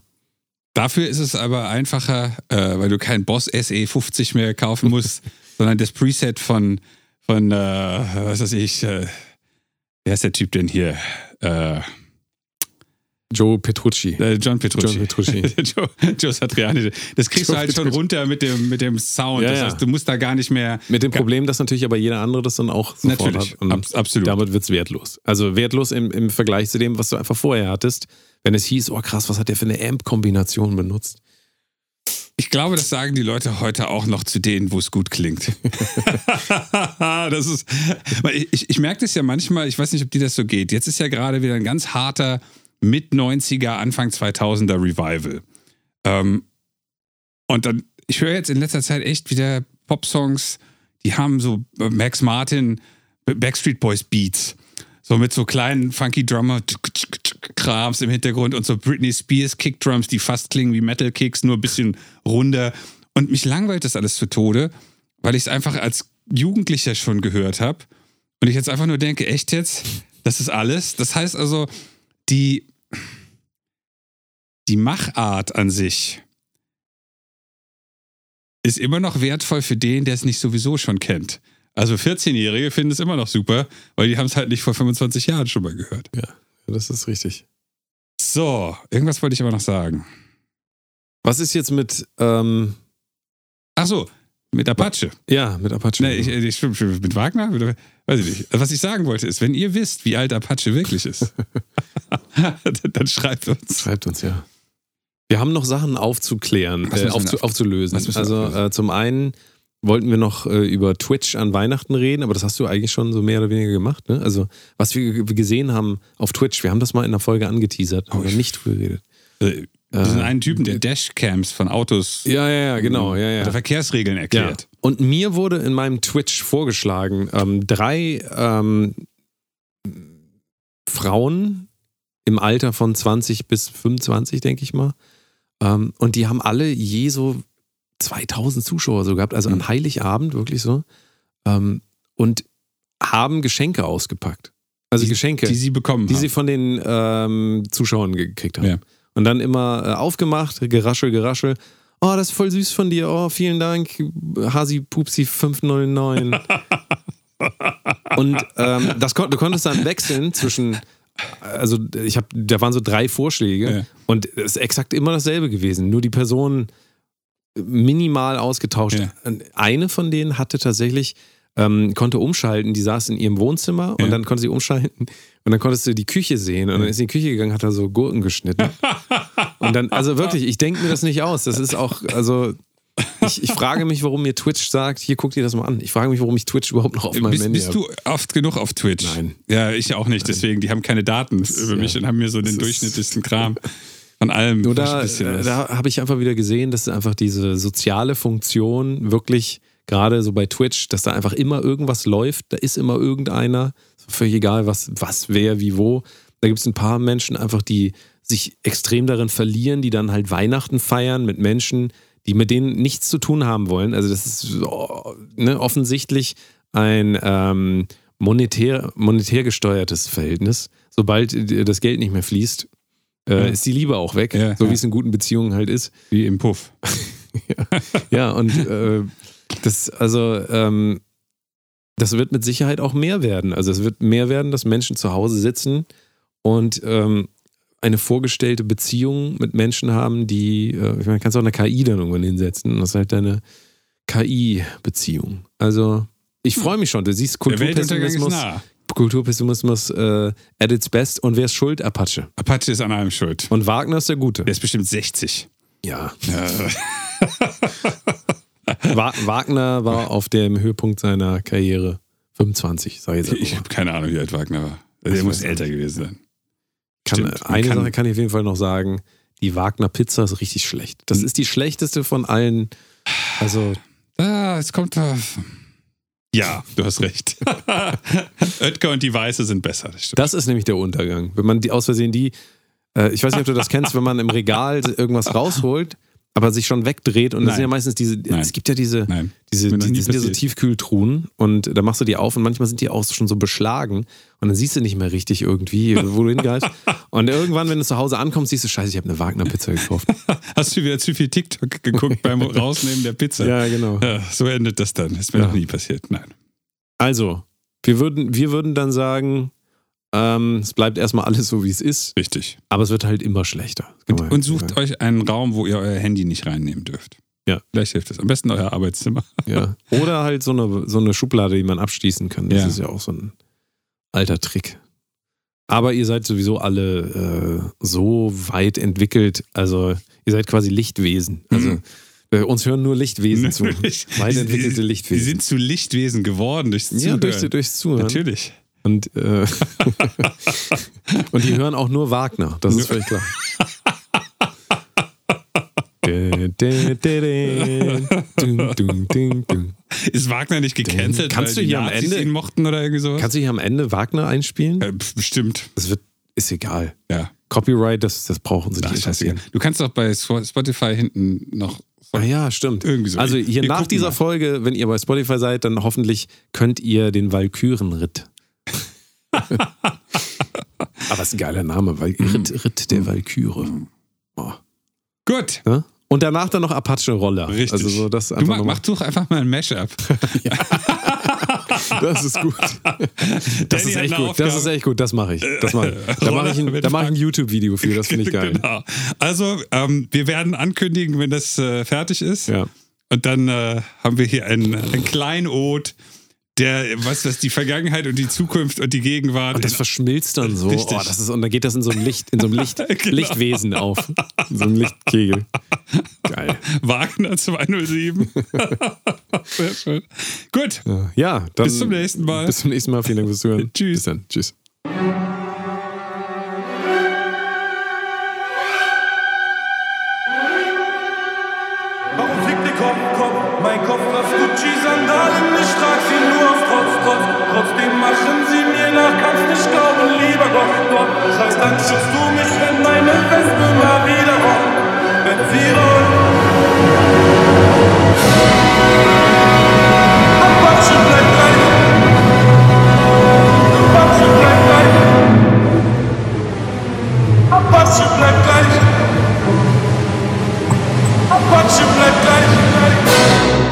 Dafür ist es aber einfacher, äh, weil du kein Boss SE50 mehr kaufen musst, sondern das Preset von, von äh, was weiß ich, äh, wer ist der Typ denn hier? Äh, Joe Petrucci. Äh, John Petrucci. John Petrucci. Joe, Joe Satriani. Das kriegst Joe du halt Petrucci. schon runter mit dem, mit dem Sound. Ja, das heißt, du musst da gar nicht mehr. Mit dem Problem, dass natürlich aber jeder andere das dann auch sofort natürlich, hat. Und Ab, absolut. Damit wird es wertlos. Also wertlos im, im Vergleich zu dem, was du einfach vorher hattest. Wenn es hieß, oh krass, was hat der für eine Amp-Kombination benutzt? Ich glaube, das sagen die Leute heute auch noch zu denen, wo es gut klingt. das ist, ich, ich merke das ja manchmal, ich weiß nicht, ob dir das so geht. Jetzt ist ja gerade wieder ein ganz harter mit 90er, Anfang 2000er Revival. Ähm, und dann, ich höre jetzt in letzter Zeit echt wieder Popsongs, die haben so äh, Max Martin, Backstreet Boys Beats. So mit so kleinen funky Drummer Krams im Hintergrund und so Britney Spears Kickdrums, die fast klingen wie Metal Kicks, nur ein bisschen runder. Und mich langweilt das alles zu Tode, weil ich es einfach als Jugendlicher schon gehört habe. Und ich jetzt einfach nur denke, echt jetzt? Das ist alles? Das heißt also, die, die Machart an sich ist immer noch wertvoll für den, der es nicht sowieso schon kennt. Also 14-Jährige finden es immer noch super, weil die haben es halt nicht vor 25 Jahren schon mal gehört. Ja, das ist richtig. So, irgendwas wollte ich aber noch sagen. Was ist jetzt mit. Ähm Ach so, Mit Apache. Ja, mit Apache. Nee, ich, ich, stimmt. Mit Wagner? Oder- Weiß ich nicht. Was ich sagen wollte ist, wenn ihr wisst, wie alt Apache wirklich ist, dann schreibt uns. Schreibt uns ja. Wir haben noch Sachen aufzuklären, äh, aufzu auf- aufzulösen. Also äh, zum einen wollten wir noch äh, über Twitch an Weihnachten reden, aber das hast du eigentlich schon so mehr oder weniger gemacht. Ne? Also was wir gesehen haben auf Twitch, wir haben das mal in der Folge angeteasert, Oh, aber ich- nicht drüber geredet. Äh, Wir sind einen Typen, der Dashcams von Autos Ja, ja, ja, genau, ja, ja. oder Verkehrsregeln Ja. erklärt. Und mir wurde in meinem Twitch vorgeschlagen, ähm, drei ähm, Frauen im Alter von 20 bis 25, denke ich mal. Ähm, und die haben alle je so 2000 Zuschauer so gehabt, also Mhm. an Heiligabend wirklich so. Ähm, und haben Geschenke ausgepackt. Also Geschenke, Die sie bekommen die haben. sie von den ähm, Zuschauern gekriegt haben. Ja. Und dann immer äh, aufgemacht, geraschel, geraschel. Oh, das ist voll süß von dir. Oh, vielen Dank, Hasi Pupsi 509. Und ähm, das kon du konntest dann wechseln zwischen, also ich habe, da waren so drei Vorschläge Ja. und es ist exakt immer dasselbe gewesen. Nur die Person minimal ausgetauscht. Ja. Eine von denen hatte tatsächlich, ähm, konnte umschalten, die saß in ihrem Wohnzimmer Ja. und dann konnte sie umschalten und dann konntest du die Küche sehen und dann ist sie in die Küche gegangen, hat da so Gurken geschnitten. und dann, also wirklich, ich denke mir das nicht aus. Das ist auch, also ich, ich frage mich, warum mir Twitch sagt, hier guck dir das mal an. Ich frage mich, warum ich Twitch überhaupt noch auf meinem bist, Handy bist du oft genug auf Twitch? Nein. Ja, ich auch nicht. Deswegen, die haben keine Daten über mich ja. und haben mir so den Das durchschnittlichsten Kram von allem. Nur da, da habe ich einfach wieder gesehen, dass einfach diese soziale Funktion wirklich, gerade so bei Twitch, dass da einfach immer irgendwas läuft, da ist immer irgendeiner, völlig egal, was, was, wer, wie, wo. Da gibt es ein paar Menschen einfach, die sich extrem darin verlieren, die dann halt Weihnachten feiern mit Menschen, die mit denen nichts zu tun haben wollen. Also das ist ne, offensichtlich ein ähm, monetär, monetär gesteuertes Verhältnis. Sobald äh, das Geld nicht mehr fließt, äh, Ja. ist die Liebe auch weg, Ja, so ja. wie es in guten Beziehungen halt ist. Wie im Puff. Ja, und äh, das, also, ähm, das wird mit Sicherheit auch mehr werden. Also es wird mehr werden, dass Menschen zu Hause sitzen und ähm, eine vorgestellte Beziehung mit Menschen haben, die, äh, ich meine, kannst auch eine KI dann irgendwann hinsetzen. Das ist halt deine KI-Beziehung. Also, ich freue mich schon. Du siehst Kulturpessimismus. Kulturpessimismus äh, at its best. Und wer ist schuld? Apache. Apache ist an allem schuld. Und Wagner ist der Gute. Der ist bestimmt 60. Ja. Wa Wagner war auf dem Höhepunkt seiner Karriere 25, sag ich jetzt Ich habe keine Ahnung, wie alt Wagner war. Also, der muss älter gewesen sein. Kann, Stimmt, Eine kann- Sache kann ich auf jeden Fall noch sagen: Die Wagner Pizza ist richtig schlecht. Das ist die schlechteste von allen. Also, Ah, es kommt da. Ja, du hast recht. Oetker und die Weiße sind besser. Das stimmt. das ist nämlich der Untergang. Wenn man die aus Versehen die, äh, ich weiß nicht, ob du das kennst, wenn man im Regal irgendwas rausholt, aber sich schon wegdreht und das Nein. sind ja meistens diese, Nein. es gibt ja diese, Nein. Diese, die, die sind ja so. Tiefkühltruhen und da machst du die auf und manchmal sind die auch schon so beschlagen und dann siehst du nicht mehr richtig irgendwie, wo du hingreifst. Und irgendwann, wenn du zu Hause ankommst, siehst du, scheiße, ich habe eine Wagner-Pizza gekauft. Hast du wieder zu viel TikTok geguckt beim Rausnehmen der Pizza? ja, genau. Ja, so endet das dann. Ist mir Ja. noch nie passiert. Nein. Also, wir würden, wir würden dann sagen, ähm, es bleibt erstmal alles so, wie es ist, Richtig. aber es wird halt immer schlechter. Kann man Und, und sucht sagen. euch einen Raum, wo ihr euer Handy nicht reinnehmen dürft. Ja. Vielleicht hilft das. Am besten euer Arbeitszimmer. Ja. Oder halt so eine, so eine Schublade, die man abschließen kann. Das Ja. ist ja auch so ein alter Trick. Aber ihr seid sowieso alle äh, so weit entwickelt, also ihr seid quasi Lichtwesen. Also Mhm. äh, uns hören nur Lichtwesen zu. Weit entwickelte Lichtwesen. Die sind zu Lichtwesen geworden durchs ja, Zuhören. durch, durchs Zuhören. Natürlich. Und, äh, und die hören auch nur Wagner, das ist völlig klar. Ist Wagner nicht gecancelt, Kannst du hier am Ende- ihn mochten oder irgendwie sowas? Kannst du hier am Ende Wagner einspielen? äh, bestimmt. Das wird, ist egal. Ja. Copyright, das, das brauchen sie Ach, nicht interessieren. Du kannst doch bei Spotify hinten noch. Ah ja, stimmt. Irgendwie so. Also hier Wir nach dieser mal. Folge, wenn ihr bei Spotify seid, dann hoffentlich könnt ihr den Walkürenritt. Aber ist ein geiler Name, Val Ritt, Ritt der Walküre. Oh. Gut. Ja? Und danach dann noch Apache Roller. Richtig. Also so das Du mach, mach doch einfach mal ein Mashup. Das ist gut. Das Danny ist echt gut. Das ist echt gut. Das mache ich. Das mache ich. Da mache ich ein, ich ein. YouTube-Video für. Das finde ich geil. Genau. Also, ähm, wir werden ankündigen, wenn das äh, fertig ist. Ja. Und dann äh, haben wir hier ein, ein Kleinod, der, was das, die Vergangenheit und die Zukunft und die Gegenwart. Und das verschmilzt dann so. Richtig. Oh, das ist, und dann geht das in so ein Licht, in so einem Licht, Genau. Lichtwesen auf. In so einem Lichtkegel. Geil. Wagner 207. Sehr schön. Gut, Ja, dann. Bis zum nächsten Mal. Bis zum nächsten Mal. Vielen Dank fürs Zuhören. Tschüss. Bis dann. Tschüss. Dann schubst du mich, wenn meine Wespe mal wieder rollt, wenn sie Apache bleibt gleich. Apache bleibt gleich. Apache bleibt gleich.